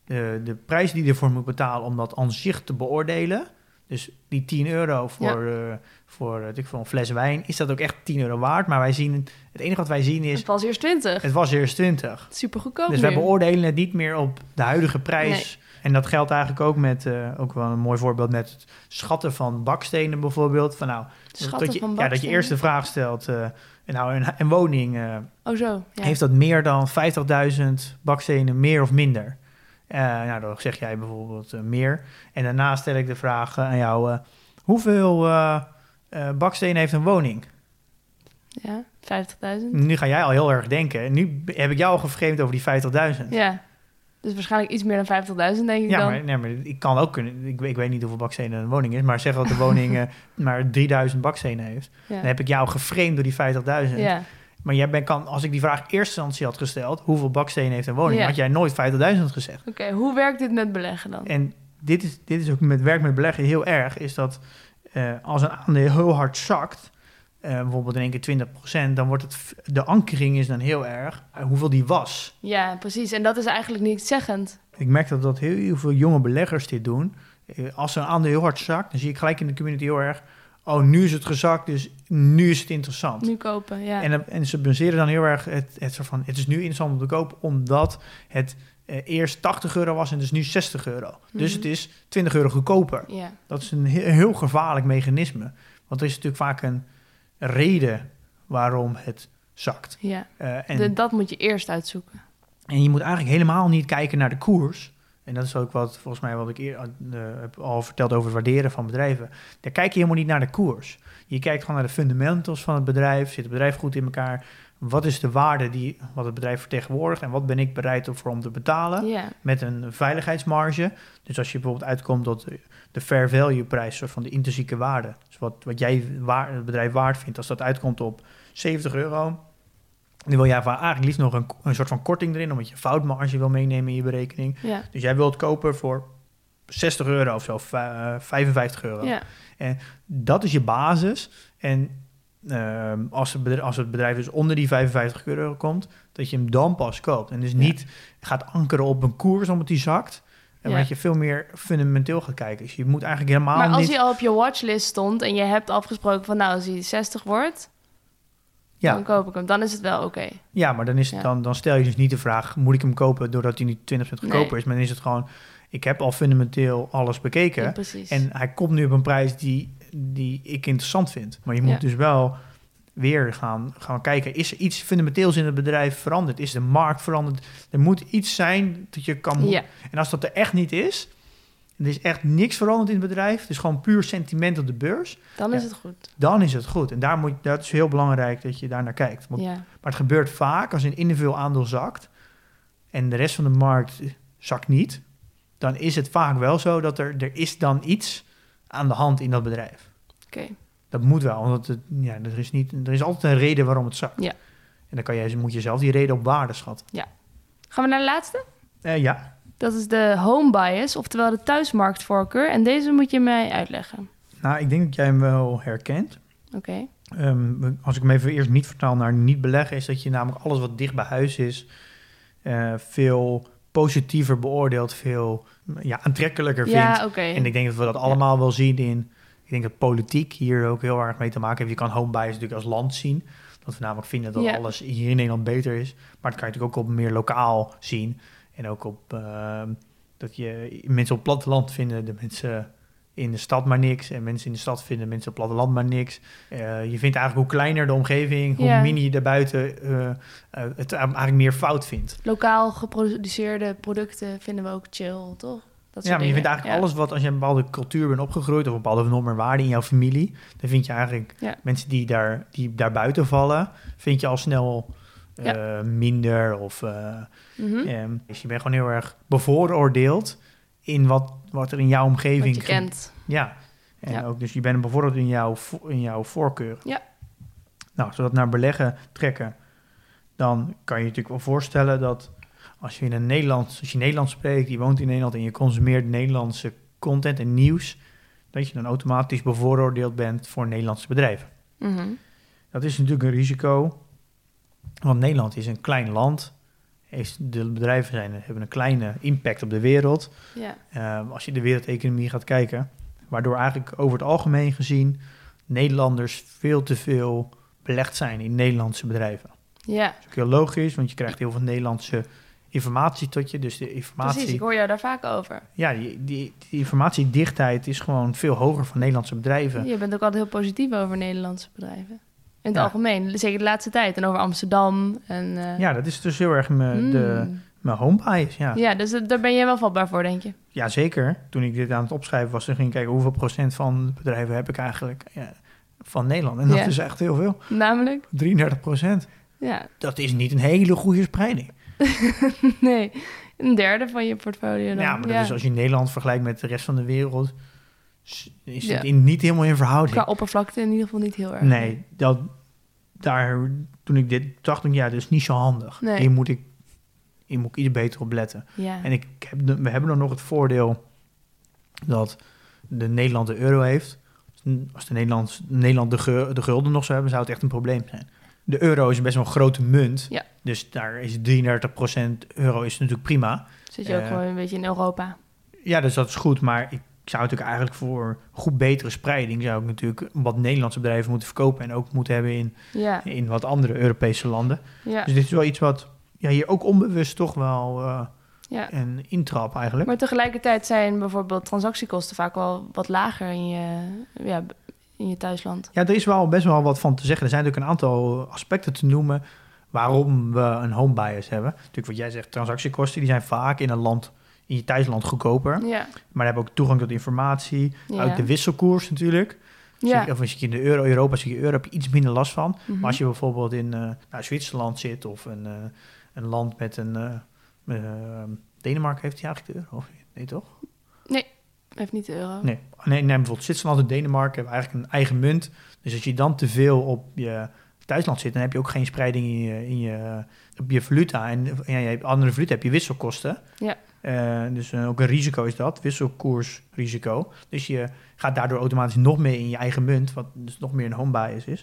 de, de prijs die je ervoor moet betalen, om dat aan zich te beoordelen. Dus die 10 euro voor, ja. uh, voor, ik, voor een fles wijn, is dat ook echt 10 euro waard. Maar wij zien, het enige wat wij zien is... Het was eerst 20. Het was eerst 20. Super goedkoop Dus nu. wij beoordelen het niet meer op de huidige prijs. Nee. En dat geldt eigenlijk ook met, uh, ook wel een mooi voorbeeld met het schatten van bakstenen bijvoorbeeld. Van nou, schatten dat je, van ja, dat je eerst de vraag stelt, uh, nou, een, een woning, uh, oh zo, ja. heeft dat meer dan 50.000 bakstenen meer of minder? Nou, dan zeg jij bijvoorbeeld meer. En daarna stel ik de vraag aan jou, hoeveel bakstenen heeft een woning? Ja, 50.000. Nu ga jij al heel erg denken. Nu heb ik jou al geframed over die 50.000. Ja. Dus waarschijnlijk iets meer dan 50.000, denk ik Ja, dan. maar, nee, maar ik kan ook kunnen. Ik, weet- ik weet niet hoeveel bakstenen een woning is, maar zeg dat de woning eh, maar 3000 bakstenen heeft. ja. Dan heb ik jou geframed door die 50.000. ja. Maar jij bent, kan, als ik die vraag eerste instantie had gesteld, hoeveel bakstenen heeft een woning, Ja. had jij nooit 50.000 gezegd. Oké, hoe werkt dit met beleggen dan? En dit is, dit is ook met werk met beleggen heel erg, is dat eh, als een aandeel heel hard zakt, eh, bijvoorbeeld in één keer 20%, dan wordt het, de ankering is dan heel erg eh, hoeveel die was. Ja, precies. En dat is eigenlijk niet zeggend. Ik merk dat, dat heel, heel veel jonge beleggers dit doen. Eh, Als een aandeel heel hard zakt, dan zie ik gelijk in de community heel erg, oh nu is het gezakt, dus nu is het interessant. Nu kopen, ja. En, en ze baseren dan heel erg het, het soort van, het is nu interessant om te kopen, omdat het eh, eerst 80 euro was en is nu 60 euro. Dus Mhm. het is 20 euro goedkoper. ja. Dat is een heel, heel gevaarlijk mechanisme. Want er is natuurlijk vaak een reden waarom het zakt. ja. Eh, en, De- dat moet je eerst uitzoeken. en je moet eigenlijk helemaal niet kijken naar de koers. En dat is ook wat, volgens mij, wat ik eer, eh, heb al verteld over het waarderen van bedrijven. Daar kijk je helemaal niet naar de koers. Je kijkt gewoon naar de fundamentals van het bedrijf. Zit het bedrijf goed in elkaar? Wat is de waarde die wat het bedrijf vertegenwoordigt? En wat ben ik bereid om voor om te betalen? Ja. met een veiligheidsmarge. Dus als je bijvoorbeeld uitkomt tot de- de fair value prijs, soort van de intrinsieke waarde. Wat, wat jij waar, het bedrijf waard vindt, als dat uitkomt op 70 euro. Dan wil jij eigenlijk liefst nog een, een soort van korting erin, omdat je foutmarge wil meenemen in je berekening. Ja. Dus jij wilt kopen voor 60 euro of zo, v- eh, 55 euro. Ja. Dat is je basis. En ehm, als, het bedrijf, als het bedrijf dus onder die 55 euro komt, dat je hem dan pas koopt. En dus Ja. niet gaat ankeren op een koers omdat die zakt. En Ja. dat je veel meer fundamenteel gaat kijken. Dus je moet eigenlijk helemaal Maar als niet... hij al op je watchlist stond en je hebt afgesproken van nou, als hij 60 wordt, ja, dan koop ik hem. Dan is het wel oké. ja, maar dan, is het, Ja. dan, dan stel je dus niet de vraag... moet ik hem kopen doordat hij niet 20% goedkoper Nee. is? Maar dan is het gewoon... ik heb al fundamenteel alles bekeken... Ja. En hij komt nu op een prijs die, die ik interessant vind. Maar je moet dus wel weer gaan, gaan kijken. Is er iets fundamenteels in het bedrijf veranderd? Is de markt veranderd? Er moet iets zijn dat je kan... ja. En als dat er echt niet is... Er is echt niks veranderd in het bedrijf. Is gewoon puur sentiment op de beurs. dan is het goed. Dan is het goed. En daar moet, dat is heel belangrijk dat je daar naar kijkt. Want, Ja. Maar het gebeurt vaak als een individueel aandeel zakt... en de rest van de markt zakt niet... dan is het vaak wel zo dat er, er is dan iets aan de hand in dat bedrijf. Oké. Dat moet wel, want het, ja, er, is niet, er is altijd een reden waarom het zakt. Ja. En dan kan je, moet je zelf die reden op waarde schatten. Gaan we naar de laatste? Eh, ja, Dat is de home bias, oftewel de thuismarktvoorkeur. En deze moet je mij uitleggen. nou, ik denk dat jij hem wel herkent. Oké. Ehm, als ik hem even eerst niet vertaal naar niet beleggen, is dat je namelijk alles wat dicht bij huis is, eh, veel positiever beoordeelt, veel ja, aantrekkelijker vindt. Ja, oké. En ik denk dat we dat allemaal wel zien in. Ik denk dat politiek hier ook heel erg mee te maken heeft. Je kan home bias natuurlijk als land zien. Dat we namelijk vinden dat alles hier in Nederland beter is. Maar dat kan je natuurlijk ook op meer lokaal zien. En ook op ehm, dat je mensen op het platteland vinden de mensen in de stad maar niks. En mensen in de stad vinden mensen op het platteland maar niks. Eh, je vindt eigenlijk hoe kleiner de omgeving, hoe Ja. minder je daarbuiten eh, het eigenlijk meer fout vindt. Lokaal geproduceerde producten vinden we ook chill, toch? Dat Ja, maar je vindt eigenlijk Ja. alles wat, als je een bepaalde cultuur bent opgegroeid of een bepaalde normen en waarden in jouw familie, dan vind je eigenlijk Ja. mensen die daar, die daar buiten vallen, vind je al snel eh, minder of eh, Mhm. ehm, dus je bent gewoon heel erg bevooroordeeld in wat, wat er in jouw omgeving Wat je ge- kent. Ja, en ook dus je bent bevooroordeeld in jouw, in jouw voorkeur. Ja. Nou, als we dat naar beleggen trekken, dan kan je je natuurlijk wel voorstellen dat als je in een Nederlands, als je Nederlands spreekt, je woont in Nederland en je consumeert Nederlandse content en nieuws, dat je dan automatisch bevooroordeeld bent voor Nederlandse bedrijven. Mhm. Dat is natuurlijk een risico, want Nederland is een klein land. Heeft, de bedrijven zijn, hebben een kleine impact op de wereld. Eh, als je de wereldeconomie gaat kijken. Waardoor eigenlijk over het algemeen gezien Nederlanders veel te veel belegd zijn in Nederlandse bedrijven. ja, Dat is ook heel logisch, want je krijgt heel veel Nederlandse informatie tot je. Dus de informatie, precies. Ik hoor jou daar vaak over. ja, die, die, die informatiedichtheid is gewoon veel hoger van Nederlandse bedrijven. Je bent ook altijd heel positief over Nederlandse bedrijven. In het Ja. algemeen, zeker de laatste tijd. En over Amsterdam. En, eh, Ja, dat is dus heel erg mijn, de, mm. mijn home bias. Ja. Ja, dus dat- daar ben je wel vatbaar voor, denk je. ja, zeker. Toen ik dit aan het opschrijven was, dan ging ik kijken hoeveel procent van de bedrijven heb ik eigenlijk. Ja, van Nederland. En dat Ja. is echt heel veel. Namelijk, 33 procent. ja, Dat is niet een hele goede spreiding. nee, een derde van je portfolio dan. Ja, maar dat is als je Nederland vergelijkt met de rest van de wereld... is Ja. het in, niet helemaal in verhouding. Qua oppervlakte in ieder geval niet heel erg. Nee, dat, daar, toen ik dit dacht, ik, ja, dat is niet zo handig. Nee. Hier moet ik, hier moet ik iets beter op letten. Ja, En ik heb, we hebben dan nog het voordeel dat de Nederland de euro heeft. Als de Nederland, Nederland de gulden nog zou hebben, zou het echt een probleem zijn. De euro is best wel een grote munt. Ja. Dus daar is 33% euro is natuurlijk prima. zit je ook eh, gewoon een beetje in Europa. Ja, dus dat is goed. Maar ik zou natuurlijk eigenlijk voor goed betere spreiding... zou ik natuurlijk wat Nederlandse bedrijven moeten verkopen... en ook moeten hebben in, Ja, in wat andere Europese landen. ja, Dus dit is wel iets wat ja, hier ook onbewust toch wel eh, ja. een intrap eigenlijk. Maar tegelijkertijd zijn bijvoorbeeld transactiekosten vaak wel wat lager in je, ja, in je thuisland. Ja, er is wel best wel wat van te zeggen. Er zijn natuurlijk een aantal aspecten te noemen waarom we een home bias hebben. Natuurlijk wat jij zegt, transactiekosten, die zijn vaak in een land, in je thuisland goedkoper. Ja, Maar hebben ook toegang tot informatie, ja. ook de wisselkoers natuurlijk. ja. Of als je in de euro, Europa zit je euro, heb je iets minder last van. Mhm. Maar als je bijvoorbeeld in eh, nou, Zwitserland zit of een, eh, een land met een... eh, Denemarken heeft hij eigenlijk de euro? Nee, toch? Heeft niet de euro. Nee, nee, nee, bijvoorbeeld Zwitserland en Denemarken hebben eigenlijk een eigen munt. Dus als je dan te veel op je thuisland zit, dan heb je ook geen spreiding in je, in je, op je valuta. En ja, je hebt andere valuta heb je wisselkosten. Ja. Eh, dus eh, ook een risico is dat, wisselkoersrisico. Dus je gaat daardoor automatisch nog meer in je eigen munt, wat dus nog meer een home bias is.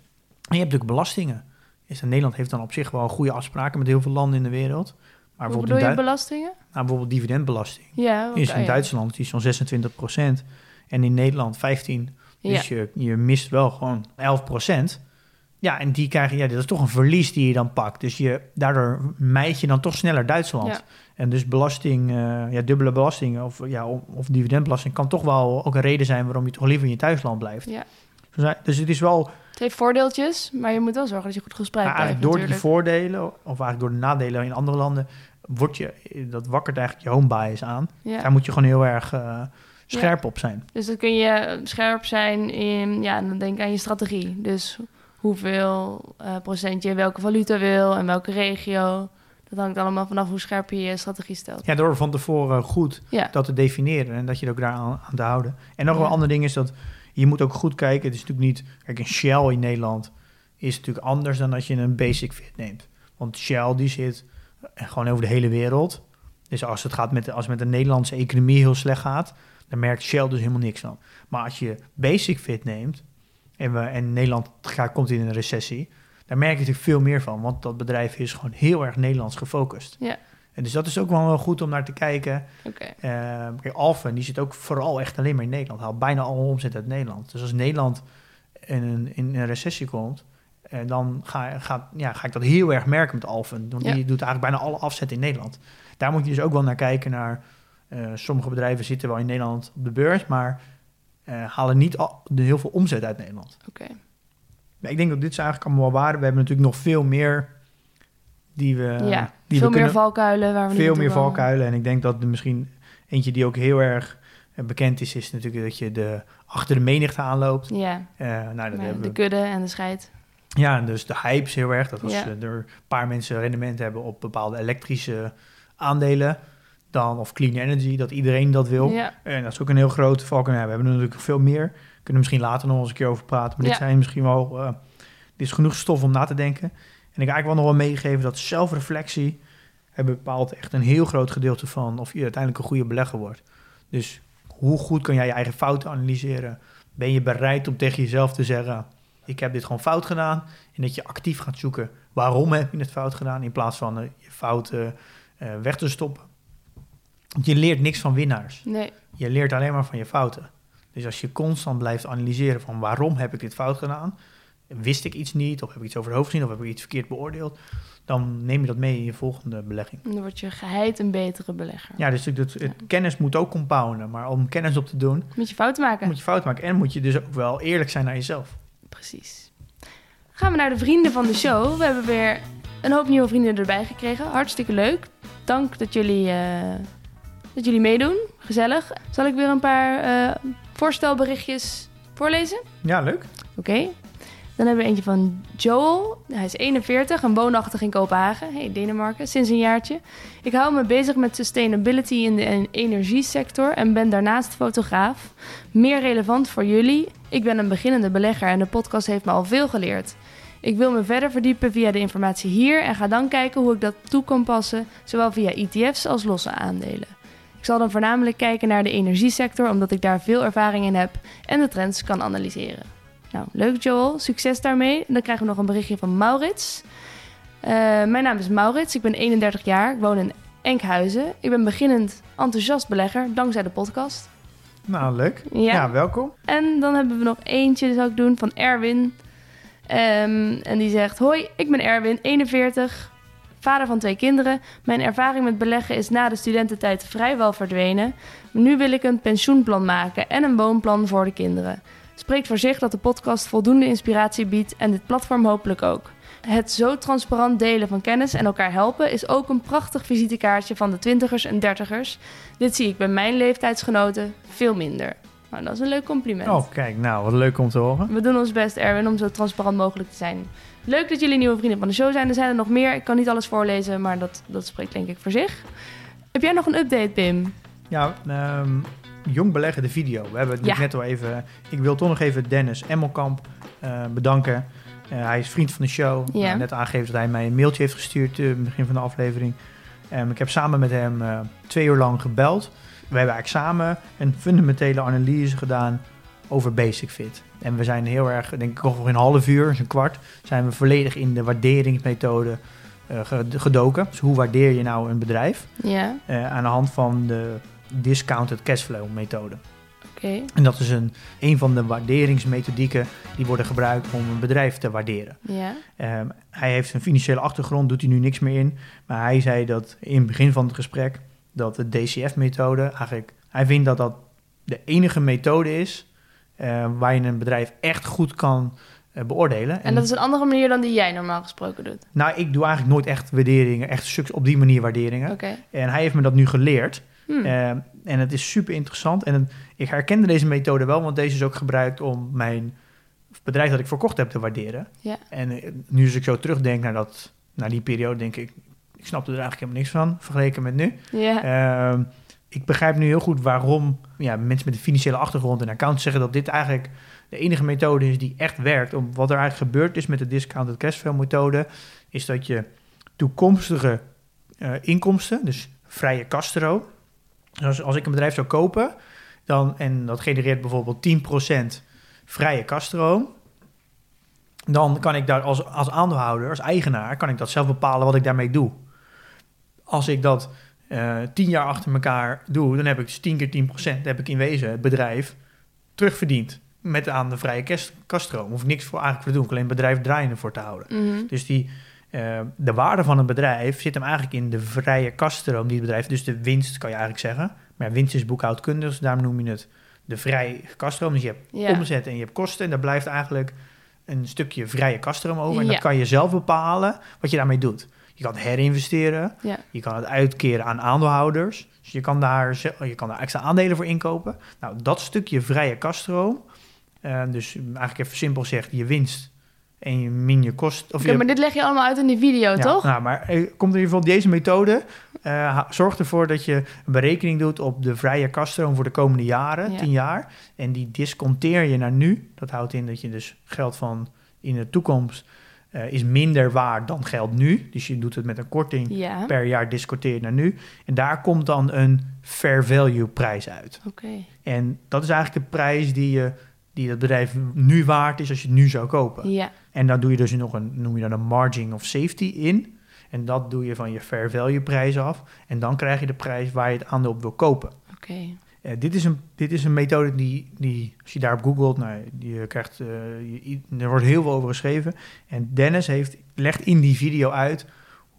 En je hebt natuurlijk belastingen. Is, Nederland heeft dan op zich wel goede afspraken met heel veel landen in de wereld. Maar Hoe bedoel je belastingen? nou, bijvoorbeeld dividendbelasting Ja, is in ja. Duitsland die is zo'n 26% En in Nederland 15. Ja, Dus je, je mist wel gewoon 11% Ja, en die krijgen, ja, dat is toch een verlies die je dan pakt. Dus je, daardoor mijd je dan toch sneller Duitsland. Ja. En dus belasting, eh, ja, dubbele belasting of, ja, of, dividendbelasting kan toch wel ook een reden zijn waarom je toch liever in je thuisland blijft. ja. Dus, dus het is wel Het heeft voordeeltjes, maar je moet wel zorgen dat je goed gespreid maar blijft door die voordelen, of eigenlijk door de nadelen in andere landen, wordt je, dat wakkert eigenlijk je home bias aan. Ja. Daar moet je gewoon heel erg eh, scherp op zijn. Dus dan kun je scherp zijn in, ja, dan denk ik aan je strategie. Dus hoeveel eh, procent je welke valuta wil en welke regio. Dat hangt allemaal vanaf hoe scherp je je strategie stelt. Ja, door van tevoren goed Ja, dat te definiëren en dat je er ook daar aan, aan te houden. En nog een ander ding is dat je moet ook goed kijken. Het is natuurlijk niet, kijk, een Shell in Nederland is natuurlijk anders dan als je een Basic Fit neemt. Want Shell die zit gewoon over de hele wereld. Dus als het gaat met als het met de Nederlandse economie heel slecht gaat, dan merkt Shell dus helemaal niks van. Maar als je Basic Fit neemt en, we, en Nederland gaat, komt in een recessie, daar merk je natuurlijk veel meer van. Want dat bedrijf is gewoon heel erg Nederlands gefocust. Ja. En dus dat is ook wel goed om naar te kijken. oké. Uh, kijk, Alphen, die zit ook vooral echt alleen maar in Nederland. Haalt bijna al omzet uit Nederland. Dus als Nederland in een, in een recessie komt, uh, dan ga, gaat, ja, ga ik dat heel erg merken met Alphen. Want Ja. die doet eigenlijk bijna alle afzet in Nederland. Daar moet je dus ook wel naar kijken naar... Uh, sommige bedrijven zitten wel in Nederland op de beurs, maar uh, halen niet al, de, heel veel omzet uit Nederland. Oké. Ik denk dat dit is eigenlijk allemaal wel waar. We hebben natuurlijk nog veel meer die we... ja, die veel we meer kunnen, valkuilen waar we veel meer valkuilen. En ik denk dat er misschien eentje die ook heel erg eh, bekend is, is natuurlijk dat je de, achter de menigte aanloopt. Ja, Uh, nou, dat hebben de we. kudde en de scheid. Ja, en dus de hype is heel erg. Dat als er een paar mensen rendement hebben op bepaalde elektrische aandelen, dan, of clean energy, dat iedereen dat wil. Ja, En dat is ook een heel groot valkuil. Ja, we hebben er natuurlijk veel meer. Kunnen we misschien later nog eens een keer over praten. Maar dit zijn misschien wel... eh, dit is genoeg stof om na te denken. En ik ga eigenlijk wel nog wel meegeven dat zelfreflectie... eh, bepaalt echt een heel groot gedeelte van... of je uiteindelijk een goede belegger wordt. Dus hoe goed kan jij je eigen fouten analyseren? Ben je bereid om tegen jezelf te zeggen... ik heb dit gewoon fout gedaan... en dat je actief gaat zoeken... waarom heb je het fout gedaan... in plaats van eh, je fouten eh, weg te stoppen. Want je leert niks van winnaars. nee. Je leert alleen maar van je fouten. Dus als je constant blijft analyseren van waarom heb ik dit fout gedaan, wist ik iets niet, of heb ik iets over het hoofd gezien, of heb ik iets verkeerd beoordeeld, dan neem je dat mee in je volgende belegging. Dan word je geheid een betere belegger. Ja, dus het, het, het kennis moet ook compounden, maar om kennis op te doen, Moet je fouten maken. moet je fout maken en moet je dus ook wel eerlijk zijn naar jezelf. Precies. Gaan we naar de vrienden van de show. We hebben weer een hoop nieuwe vrienden erbij gekregen. Hartstikke leuk. Dank dat jullie, eh, dat jullie meedoen. Gezellig. Zal ik weer een paar eh, voorstelberichtjes voorlezen? Ja, leuk. Oké. Dan hebben we eentje van Joel. Hij is 41 en woonachtig in Kopenhagen, hey, Denemarken, sinds een jaartje. Ik hou me bezig met sustainability in de energiesector en ben daarnaast fotograaf. Meer relevant voor jullie. Ik ben een beginnende belegger en de podcast heeft me al veel geleerd. Ik wil me verder verdiepen via de informatie hier en ga dan kijken hoe ik dat toe kan passen, zowel via ETF's als losse aandelen. Ik zal dan voornamelijk kijken naar de energiesector, omdat ik daar veel ervaring in heb en de trends kan analyseren. Nou, leuk Joel, succes daarmee. Dan krijgen we nog een berichtje van Maurits. Uh, mijn naam is Maurits, ik ben 31 jaar, ik woon in Enkhuizen. Ik ben beginnend enthousiast belegger, dankzij de podcast. Nou, leuk. Ja. ja, welkom. En dan hebben we nog eentje, zou ik doen, van Erwin. Um, en die zegt: Hoi, ik ben Erwin, 41, vader van twee kinderen. Mijn ervaring met beleggen is na de studententijd vrijwel verdwenen. Nu wil ik een pensioenplan maken en een woonplan voor de kinderen. Spreekt voor zich dat de podcast voldoende inspiratie biedt en dit platform hopelijk ook. Het zo transparant delen van kennis en elkaar helpen is ook een prachtig visitekaartje van de twintigers en dertigers. Dit zie ik bij mijn leeftijdsgenoten veel minder. Nou, dat is een leuk compliment. Oh, kijk, nou, wat leuk om te horen. We doen ons best, Erwin, om zo transparant mogelijk te zijn. Leuk dat jullie nieuwe vrienden van de show zijn. Er zijn er nog meer. Ik kan niet alles voorlezen, maar dat, dat spreekt denk ik voor zich. Heb jij nog een update, Pim? Ja, um, Jong Beleggen, de video. We hebben het net al even... Ik wil toch nog even Dennis Emmelkamp uh, bedanken. Uh, hij is vriend van de show. Ja. Uh, net aangegeven dat hij mij een mailtje heeft gestuurd in het begin van de aflevering. Um, ik heb samen met hem twee uur lang gebeld we hebben eigenlijk samen een fundamentele analyse gedaan over Basic Fit. En we zijn heel erg, denk ik, ongeveer een half uur, een kwart, zijn we volledig in de waarderingsmethode uh, gedoken. Dus hoe waardeer je nou een bedrijf? Ja. Aan de hand van de discounted cashflow methode. Okay. En dat is een, een van de waarderingsmethodieken die worden gebruikt om een bedrijf te waarderen. Ja. Um, hij heeft een financiële achtergrond, doet hij nu niks meer in. Maar hij zei dat in het begin van het gesprek dat de DCF-methode eigenlijk, hij vindt dat dat de enige methode is uh, waar je een bedrijf echt goed kan uh, beoordelen. En, dat is een andere manier dan die jij normaal gesproken doet? Nou, ik doe eigenlijk nooit echt waarderingen, echt op die manier waarderingen. Okay. En hij heeft me dat nu geleerd. Hmm. Uh, en het is super interessant. En ik herkende deze methode wel, want deze is ook gebruikt om mijn bedrijf dat ik verkocht heb te waarderen. Ja. En nu als ik zo terugdenk naar, dat, naar die periode, denk ik, ik snapte er eigenlijk helemaal niks van, vergeleken met nu. Yeah. Uh, ik begrijp nu heel goed waarom ja, mensen met een financiële achtergrond en account zeggen dat dit eigenlijk de enige methode is die echt werkt. Om, wat er eigenlijk gebeurd is met de discounted cashflow methode, is dat je toekomstige uh, inkomsten, dus vrije castro, dus als ik een bedrijf zou kopen, dan, en dat genereert bijvoorbeeld 10% vrije kaststroom, dan kan ik daar als, als aandeelhouder, als eigenaar, kan ik dat zelf bepalen wat ik daarmee doe als ik dat uh, tien jaar achter elkaar doe, dan heb ik dus 10 keer 10%, heb ik in wezen het bedrijf terugverdiend. Met aan de vrije kaststroom. Hoef ik niks voor eigenlijk te doen, alleen het bedrijf draaiende voor te houden. Mhm. Dus die, uh, de waarde van een bedrijf zit hem eigenlijk in de vrije kaststroom die het bedrijf, dus de winst kan je eigenlijk zeggen. Maar winst is boekhoudkundig, dus daarom noem je het de vrije kaststroom. Dus je hebt ja. omzet en je hebt kosten en daar blijft eigenlijk een stukje vrije kaststroom over. En ja. dan kan je zelf bepalen wat je daarmee doet. Je kan het herinvesteren. Je kan het uitkeren aan aandeelhouders. Dus je kan daar, je kan daar extra aandelen voor inkopen. Nou, dat stukje vrije kaststroom. Uh, dus eigenlijk even simpel gezegd, je winst en je min je kost. Of okay, maar dit leg je allemaal uit in die video, ja, toch? Nou, maar er komt in ieder geval deze methode. Uh, zorgt ervoor dat je een berekening doet op de vrije kaststroom voor de komende jaren, ja. 10 jaar. En die disconteer je naar nu. Dat houdt in dat je dus geld van in de toekomst uh, is minder waard dan geld nu. Dus je doet het met een korting ja. per jaar discoteer naar nu. En daar komt dan een fair value prijs uit. Okay. En dat is eigenlijk de prijs die, je, die het bedrijf nu waard is als je het nu zou kopen. Ja. En dan doe je dus nog een, noem je dan een margin of safety in. En dat doe je van je fair value prijs af. En dan krijg je de prijs waar je het aandeel op wil kopen. Oké. Uh, dit, is een, dit is een methode die, die als je daarop googelt, nou, je krijgt, uh, je, er wordt heel veel over geschreven. En Dennis heeft, legt in die video uit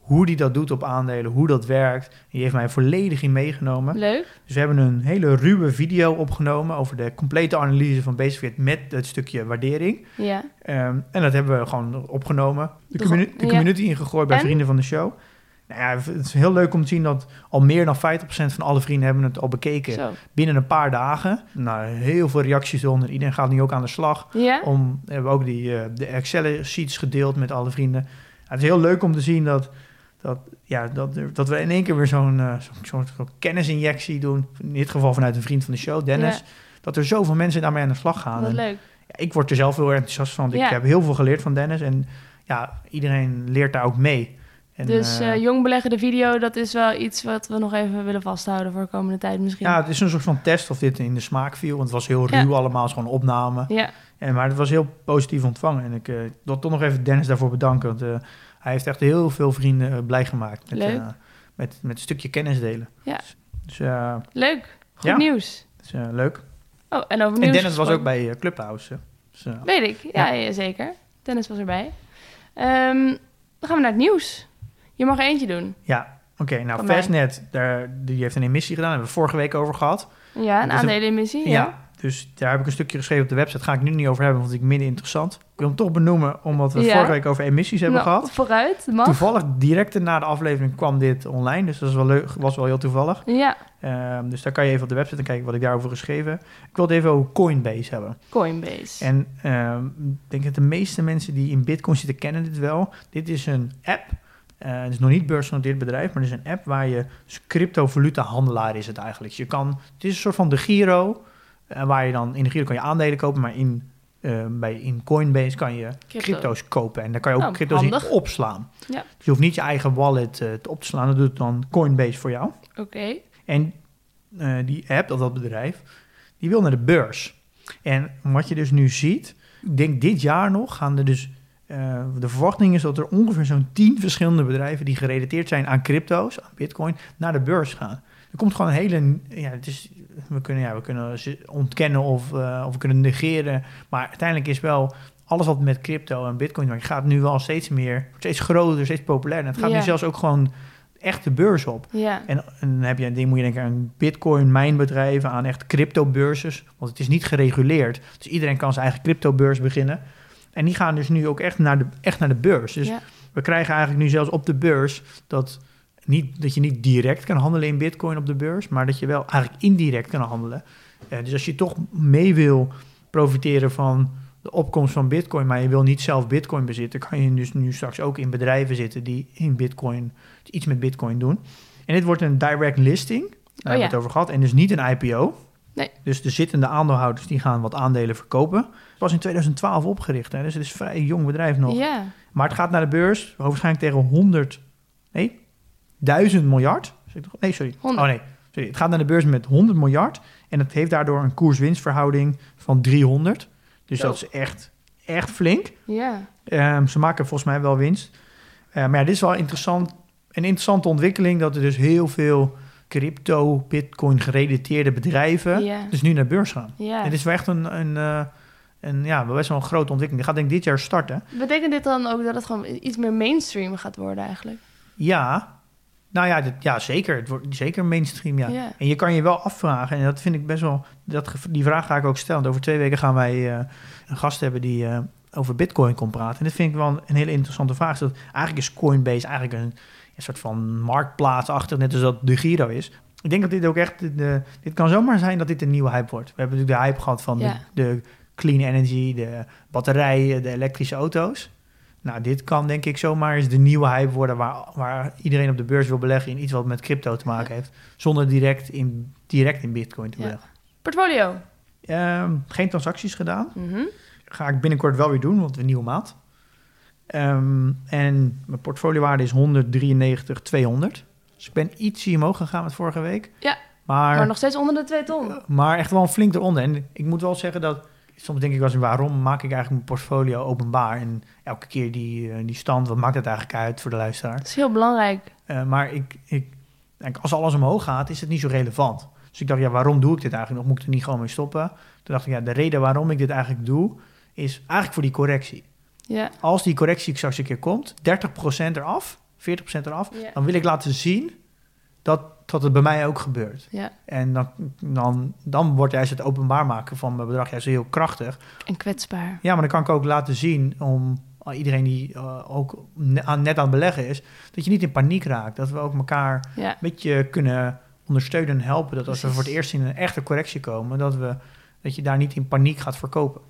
hoe die dat doet op aandelen, hoe dat werkt. Die heeft mij volledig in meegenomen. Leuk. Dus we hebben een hele ruwe video opgenomen over de complete analyse van Basefit met het stukje waardering. Ja. Um, en dat hebben we gewoon opgenomen. De, communi de community ja. ingegooid bij en? vrienden van de show. Nou ja, het is heel leuk om te zien dat al meer dan 50% van alle vrienden hebben het al bekeken Zo. binnen een paar dagen. Nou, heel veel reacties eronder. Iedereen gaat nu ook aan de slag. Ja? Om, we hebben ook die, eh, de Excel-sheets gedeeld met alle vrienden. Het is heel leuk om te zien dat, dat, ja, dat, dat we in één keer weer zo'n eh, zo'n kennisinjectie doen. In dit geval vanuit een vriend van de show, Dennis. Ja. Dat er zoveel mensen daarmee aan de slag gaan. Wat leuk. ja, ik word er zelf heel erg enthousiast van. want Ik heb heel veel geleerd van Dennis. En ja, iedereen leert daar ook mee. En, dus eh, eh, jong beleggen de video, dat is wel iets wat we nog even willen vasthouden voor de komende tijd misschien. ja, het is een soort van test of dit in de smaak viel. Want het was heel ruw allemaal, het is gewoon opname. Ja, En, maar het was heel positief ontvangen. En ik wil toch nog even Dennis daarvoor bedanken. Want hij heeft echt heel veel vrienden eh, blij gemaakt. Met, Leuk. eh, met, met een stukje kennis delen. Ja. Dus eh, leuk. Goed Ja. nieuws. dus, leuk. Oh, en over En nieuws Dennis was ook bij Clubhouse. Dus, Weet ik, ja, ja. zeker. Dennis was erbij. Ehm, dan gaan we naar het nieuws. Je mag er eentje doen. ja, oké. nou. Fastnet, daar, die heeft een emissie gedaan. Daar hebben we vorige week over gehad. Ja, een Dus een- aandelenemissie. Ja. Ja. Dus daar heb ik een stukje geschreven op de website. Ga ik nu niet over hebben, want ik minder interessant. Ik wil hem toch benoemen, omdat we Ja. vorige week over emissies hebben Nou, gehad. Vooruit, mag. Toevallig direct na de aflevering kwam dit online. Dus dat is wel leuk, was wel heel toevallig. Ja, Ehm, dus daar kan je even op de website en kijken wat ik daarover geschreven. Ik wil het even over Coinbase hebben. Coinbase. En ehm, ik denk dat de meeste mensen die in Bitcoin zitten kennen dit wel. Dit is een app. Eh, het is nog niet beursgenoteerd bedrijf, maar het is een app waar je dus cryptovaluta handelaar is het eigenlijk. Je kan, het is een soort van de Giro, eh, waar je dan in de Giro kan je aandelen kopen, maar in, eh, bij, in Coinbase kan je Crypto. crypto's kopen. En daar kan je ook Oh, crypto's handig. in opslaan. Ja. Dus je hoeft niet je eigen wallet eh, te op te slaan, dat doet dan Coinbase voor jou. Oké. En eh, die app, dat dat bedrijf, die wil naar de beurs. En wat je dus nu ziet, ik denk dit jaar nog gaan er dus... de verwachting is dat er ongeveer zo'n tien verschillende bedrijven... die gerelateerd zijn aan crypto's, aan bitcoin, naar de beurs gaan. Er komt gewoon een hele... Ja, het is, we, kunnen, ja, we kunnen ze ontkennen of, eh, of we kunnen negeren. Maar uiteindelijk is wel alles wat met crypto en bitcoin... maar gaat nu wel steeds meer, steeds groter, steeds populairder. Het gaat Ja. nu zelfs ook gewoon echt de beurs op. Ja. En, en dan heb je een ding, moet je denken aan bitcoin, mijnbedrijven, aan echt cryptobeurses. Want het is niet gereguleerd. Dus iedereen kan zijn eigen cryptobeurs beginnen. En die gaan dus nu ook echt naar de, echt naar de beurs. Dus ja. we krijgen eigenlijk nu zelfs op de beurs dat, niet, dat je niet direct kan handelen in bitcoin op de beurs, maar dat je wel eigenlijk indirect kan handelen. Eh, dus als je toch mee wil profiteren van de opkomst van bitcoin, maar je wil niet zelf bitcoin bezitten, kan je dus nu straks ook in bedrijven zitten die in bitcoin, iets met bitcoin doen. En dit wordt een direct listing, daar hebben we ja. het over gehad, en dus niet een IPO. Nee. Dus de zittende aandeelhouders die gaan wat aandelen verkopen. Het was in 2012 opgericht, hè, dus het is een vrij jong bedrijf nog. Ja. Maar het gaat naar de beurs, waarschijnlijk tegen 100, nee, 1000 miljard. Nee, sorry. 100. Oh nee, sorry. Het gaat naar de beurs met 100 miljard. En het heeft daardoor een koers-winstverhouding van 300. Dus Zo. dat is echt, echt flink. Ja. Ehm, ze maken volgens mij wel winst. Eh, maar ja, dit is wel interessant, een interessante ontwikkeling... dat er dus heel veel crypto, bitcoin gerelateerde bedrijven... Dus nu naar beurs gaan. Ja. Het is wel echt een, een, eh, een ja, best wel een grote ontwikkeling. Die gaat denk ik dit jaar starten. Betekent dit dan ook dat het gewoon iets meer mainstream gaat worden eigenlijk? Ja, nou ja, dit, ja zeker. Het wordt zeker mainstream, ja. En je kan je wel afvragen, en dat vind ik best wel... Dat, die vraag ga ik ook stellen. Over twee weken gaan wij eh, een gast hebben die eh, over bitcoin komt praten. En dat vind ik wel een hele interessante vraag. Dat, eigenlijk is Coinbase eigenlijk een, een soort van marktplaatsachtig, net als dat de Giro is. Ik denk dat dit ook echt... De, dit kan zomaar zijn dat dit een nieuwe hype wordt. We hebben natuurlijk de hype gehad van de, de clean energy, de batterijen, de elektrische auto's. Nou, dit kan denk ik zomaar eens de nieuwe hype worden waar, waar iedereen op de beurs wil beleggen in iets wat met crypto te maken heeft, zonder direct in, direct in bitcoin te beleggen. Portfolio. Ehm, geen transacties gedaan. Mhm. Ga ik binnenkort wel weer doen, want een nieuwe maand. Ehm, en mijn portfoliowaarde is 193, 200. Dus ik ben ietsje omhoog gegaan met vorige week. Ja, maar, Maar nog steeds onder de 2 ton. maar echt wel een flink eronder. En ik moet wel zeggen dat... Soms denk ik wel eens, waarom maak ik eigenlijk mijn portfolio openbaar? En elke keer die, eh, die stand, wat maakt het eigenlijk uit voor de luisteraar? Dat is heel belangrijk. Eh, maar ik, ik, denk, als alles omhoog gaat, is het niet zo relevant. Dus ik dacht, ja, waarom doe ik dit eigenlijk nog? Moet ik er niet gewoon mee stoppen? Toen dacht ik, ja, de reden waarom ik dit eigenlijk doe, is eigenlijk voor die correctie. Ja. Als die correctie straks een keer komt, 30% eraf, 40% eraf, Ja. dan wil ik laten zien dat, dat het bij mij ook gebeurt. ja. En dan, dan, dan wordt juist het openbaar maken van mijn bedrag juist heel krachtig. En kwetsbaar. Ja, maar dan kan ik ook laten zien om uh, iedereen die uh, ook aan, net aan het beleggen is, dat je niet in paniek raakt. Dat we ook elkaar Ja. een beetje kunnen ondersteunen en helpen. Dat als we voor het eerst in een echte correctie komen, dat, we, dat je daar niet in paniek gaat verkopen.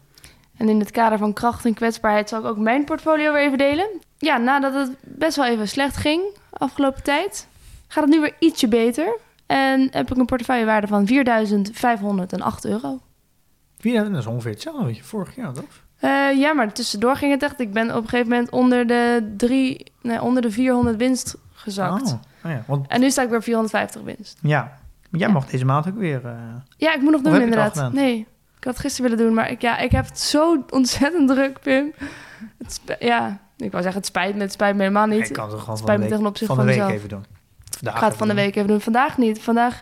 En in het kader van kracht en kwetsbaarheid zal ik ook mijn portfolio weer even delen. Ja, nadat het best wel even slecht ging afgelopen tijd, gaat het nu weer ietsje beter. En heb ik een portefeuillewaarde van 4.508 euro. Ja, dat is ongeveer hetzelfde wat je vorig jaar had. Eh, ja, maar tussendoor ging het echt. Ik ben op een gegeven moment onder de, drie, nee, onder de 400 winst gezakt. Oh, oh ja, want En nu sta ik weer 450 winst. ja, maar jij Ja. mag deze maand ook weer. eh, Ja, ik moet nog doen inderdaad. Nee, ik had het gisteren willen doen, maar ik, ja, ik heb het zo ontzettend druk, Pim. Het ja, ik wou zeggen, het spijt me, het spijt me helemaal niet. ik kan het gewoon van spijt de me week, ten opzichte van de week even doen. Vandaag Ik ga het even van de week even doen. Vandaag niet. Vandaag.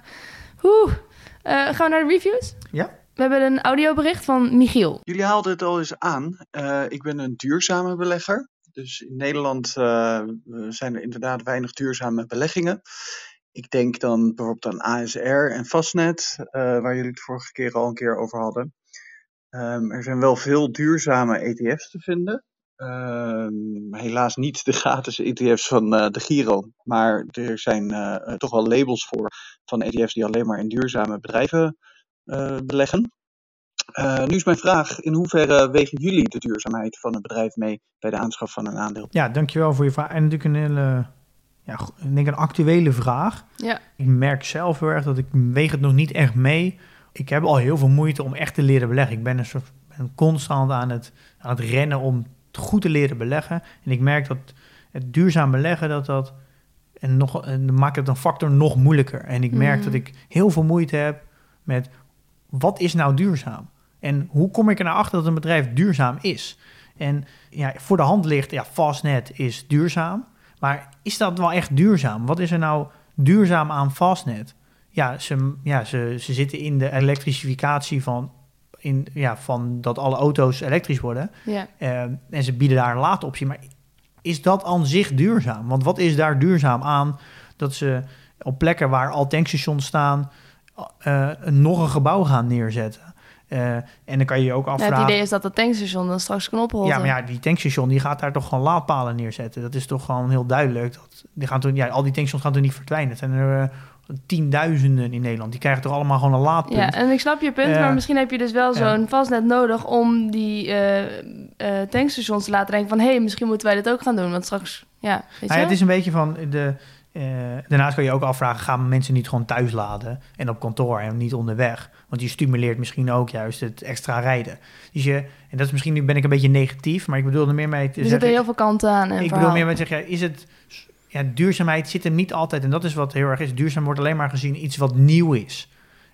Oeh. Eh, gaan we naar de reviews? Ja. We hebben een audiobericht van Michiel. Jullie haalden het al eens aan. Eh, ik ben een duurzame belegger. Dus in Nederland eh, zijn er inderdaad weinig duurzame beleggingen. Ik denk dan bijvoorbeeld aan ASR en Fastnet, eh, waar jullie het vorige keer al een keer over hadden. Ehm, er zijn wel veel duurzame ETF's te vinden. Ehm, helaas niet de gratis ETF's van eh, de Giro. Maar er zijn eh, eh, toch wel labels voor van ETF's die alleen maar in duurzame bedrijven eh, beleggen. Eh, nu is mijn vraag, in hoeverre wegen jullie de duurzaamheid van een bedrijf mee bij de aanschaf van een aandeel? Ja, dankjewel voor je vraag. En natuurlijk een hele, ja, ik denk een actuele vraag. Ja. Ik merk zelf heel erg dat ik weeg het nog niet echt mee. Ik heb al heel veel moeite om echt te leren beleggen. Ik ben een soort ben constant aan het, aan het rennen om goed te leren beleggen. En ik merk dat het duurzaam beleggen, dat dat en nog, en maakt het een factor nog moeilijker. En ik merk dat ik heel veel moeite heb met wat is nou duurzaam? En hoe kom ik er nou achter dat een bedrijf duurzaam is? En ja, voor de hand ligt, ja, Fastnet is duurzaam. Maar is dat wel echt duurzaam? Wat is er nou duurzaam aan Fastnet? Ja, ze, ja, ze, ze zitten in de elektrificatie van, in, ja, van dat alle auto's elektrisch worden. Ja. Eh, en ze bieden daar een laadoptie. Maar is dat aan zich duurzaam? Want wat is daar duurzaam aan dat ze op plekken waar al tankstations staan, eh, nog een gebouw gaan neerzetten? Eh, en dan kan je je ook Ja, afvragen. het idee is dat het tankstation dan straks kan ophouden. Ja, maar ja, die tankstation die gaat daar toch gewoon laadpalen neerzetten. Dat is toch gewoon heel duidelijk. Dat, die gaan toen, ja, al die tankstations gaan toen niet verdwijnen. Het zijn er tienduizenden in Nederland. Die krijgen toch allemaal gewoon een laadpunt. Ja, en ik snap je punt, maar misschien heb je dus wel zo'n vastnet nodig om die eh, eh, tankstations te laten denken van... hé, hey, misschien moeten wij dit ook gaan doen, want straks... Ja, weet Nou je? ja, het is een beetje van de. eh, daarnaast kan je ook afvragen: gaan mensen niet gewoon thuis laden en op kantoor en niet onderweg? Want je stimuleert misschien ook juist het extra rijden. Dus je, en dat is misschien nu ben ik een beetje negatief, maar ik bedoel er meer mee te er zitten heel veel kanten aan. En ik bedoel meer met te zeggen: is het. Ja, duurzaamheid zit er niet altijd, en dat is wat heel erg is. Duurzaam wordt alleen maar gezien iets wat nieuw is.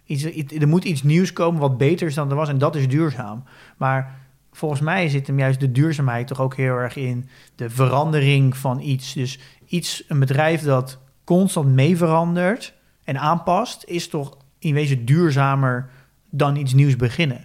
Iets, er moet iets nieuws komen wat beter is dan er was, en dat is duurzaam. Maar volgens mij zit hem juist de duurzaamheid toch ook heel erg in de verandering van iets. Dus iets, een bedrijf dat constant mee verandert en aanpast, is toch in wezen duurzamer dan iets nieuws beginnen.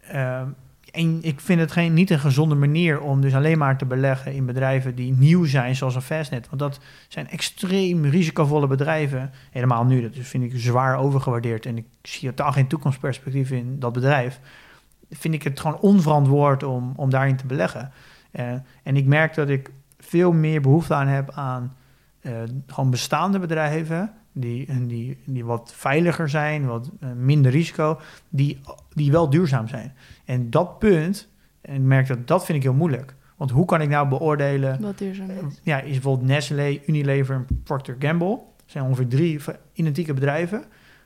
Ehm, en ik vind het geen, niet een gezonde manier om dus alleen maar te beleggen in bedrijven die nieuw zijn, zoals een Fastnet. Want dat zijn extreem risicovolle bedrijven. Helemaal nu, dat vind ik zwaar overgewaardeerd. En ik zie totaal geen toekomstperspectief in dat bedrijf. Vind ik het gewoon onverantwoord om, om daarin te beleggen. Eh, en ik merk dat ik veel meer behoefte aan heb aan gewoon bestaande bedrijven. Die, en die, die wat veiliger zijn, wat eh, minder risico, die, die wel duurzaam zijn. En dat punt, en ik merk dat dat vind ik heel moeilijk. Want hoe kan ik nou beoordelen, Wat duurzaam is. ja, is bijvoorbeeld Nestlé, Unilever en Procter Gamble, dat zijn ongeveer drie identieke bedrijven.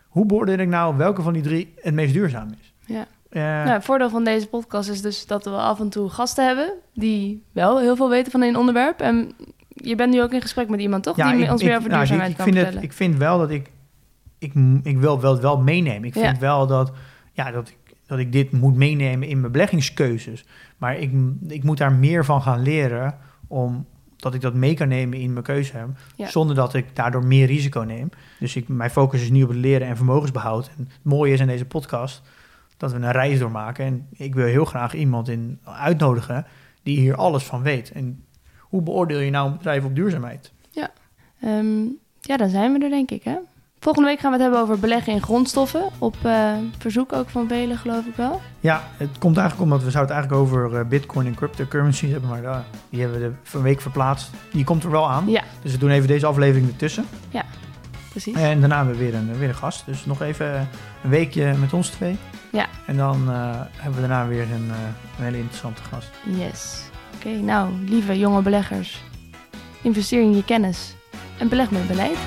Hoe beoordeel ik nou welke van die drie het meest duurzaam is? Ja. Eh, Nou, het voordeel van deze podcast is dus dat we af en toe gasten hebben... die wel heel veel weten van een onderwerp. En je bent nu ook in gesprek met iemand, toch? die ik- ons ik- meer over nou, duurzaamheid ik, kan vind het, vertellen. ik vind wel dat ik, ik, ik wil wel, wel meenemen. Ik Ja. vind wel dat, ja, dat, ik, dat ik dit moet meenemen in mijn beleggingskeuzes. Maar ik, ik moet daar meer van gaan leren om dat ik dat mee kan nemen in mijn keuze. Ja. Zonder dat ik daardoor meer risico neem. Dus ik, mijn focus is nu op het leren en vermogensbehoud. En het mooie is in deze podcast dat we een reis doormaken. En ik wil heel graag iemand in uitnodigen die hier alles van weet. En hoe beoordeel je nou een bedrijf op duurzaamheid? Ehm, ja, dan zijn we er denk ik, hè? Volgende week gaan we het hebben over beleggen in grondstoffen. Op eh, verzoek ook van velen, geloof ik wel. Ja, het komt eigenlijk omdat we zouden het eigenlijk over eh, bitcoin en cryptocurrencies hebben, maar uh, die hebben we de een week verplaatst. Die komt er wel aan. Ja. Dus we doen even deze aflevering ertussen. Precies. En daarna hebben we weer een, weer een gast. Dus nog even een weekje met ons twee. Ja. En dan hebben we daarna weer een, een hele interessante gast. Yes. Oké, nou, lieve jonge beleggers. Investeer in je kennis en beleg met beleid.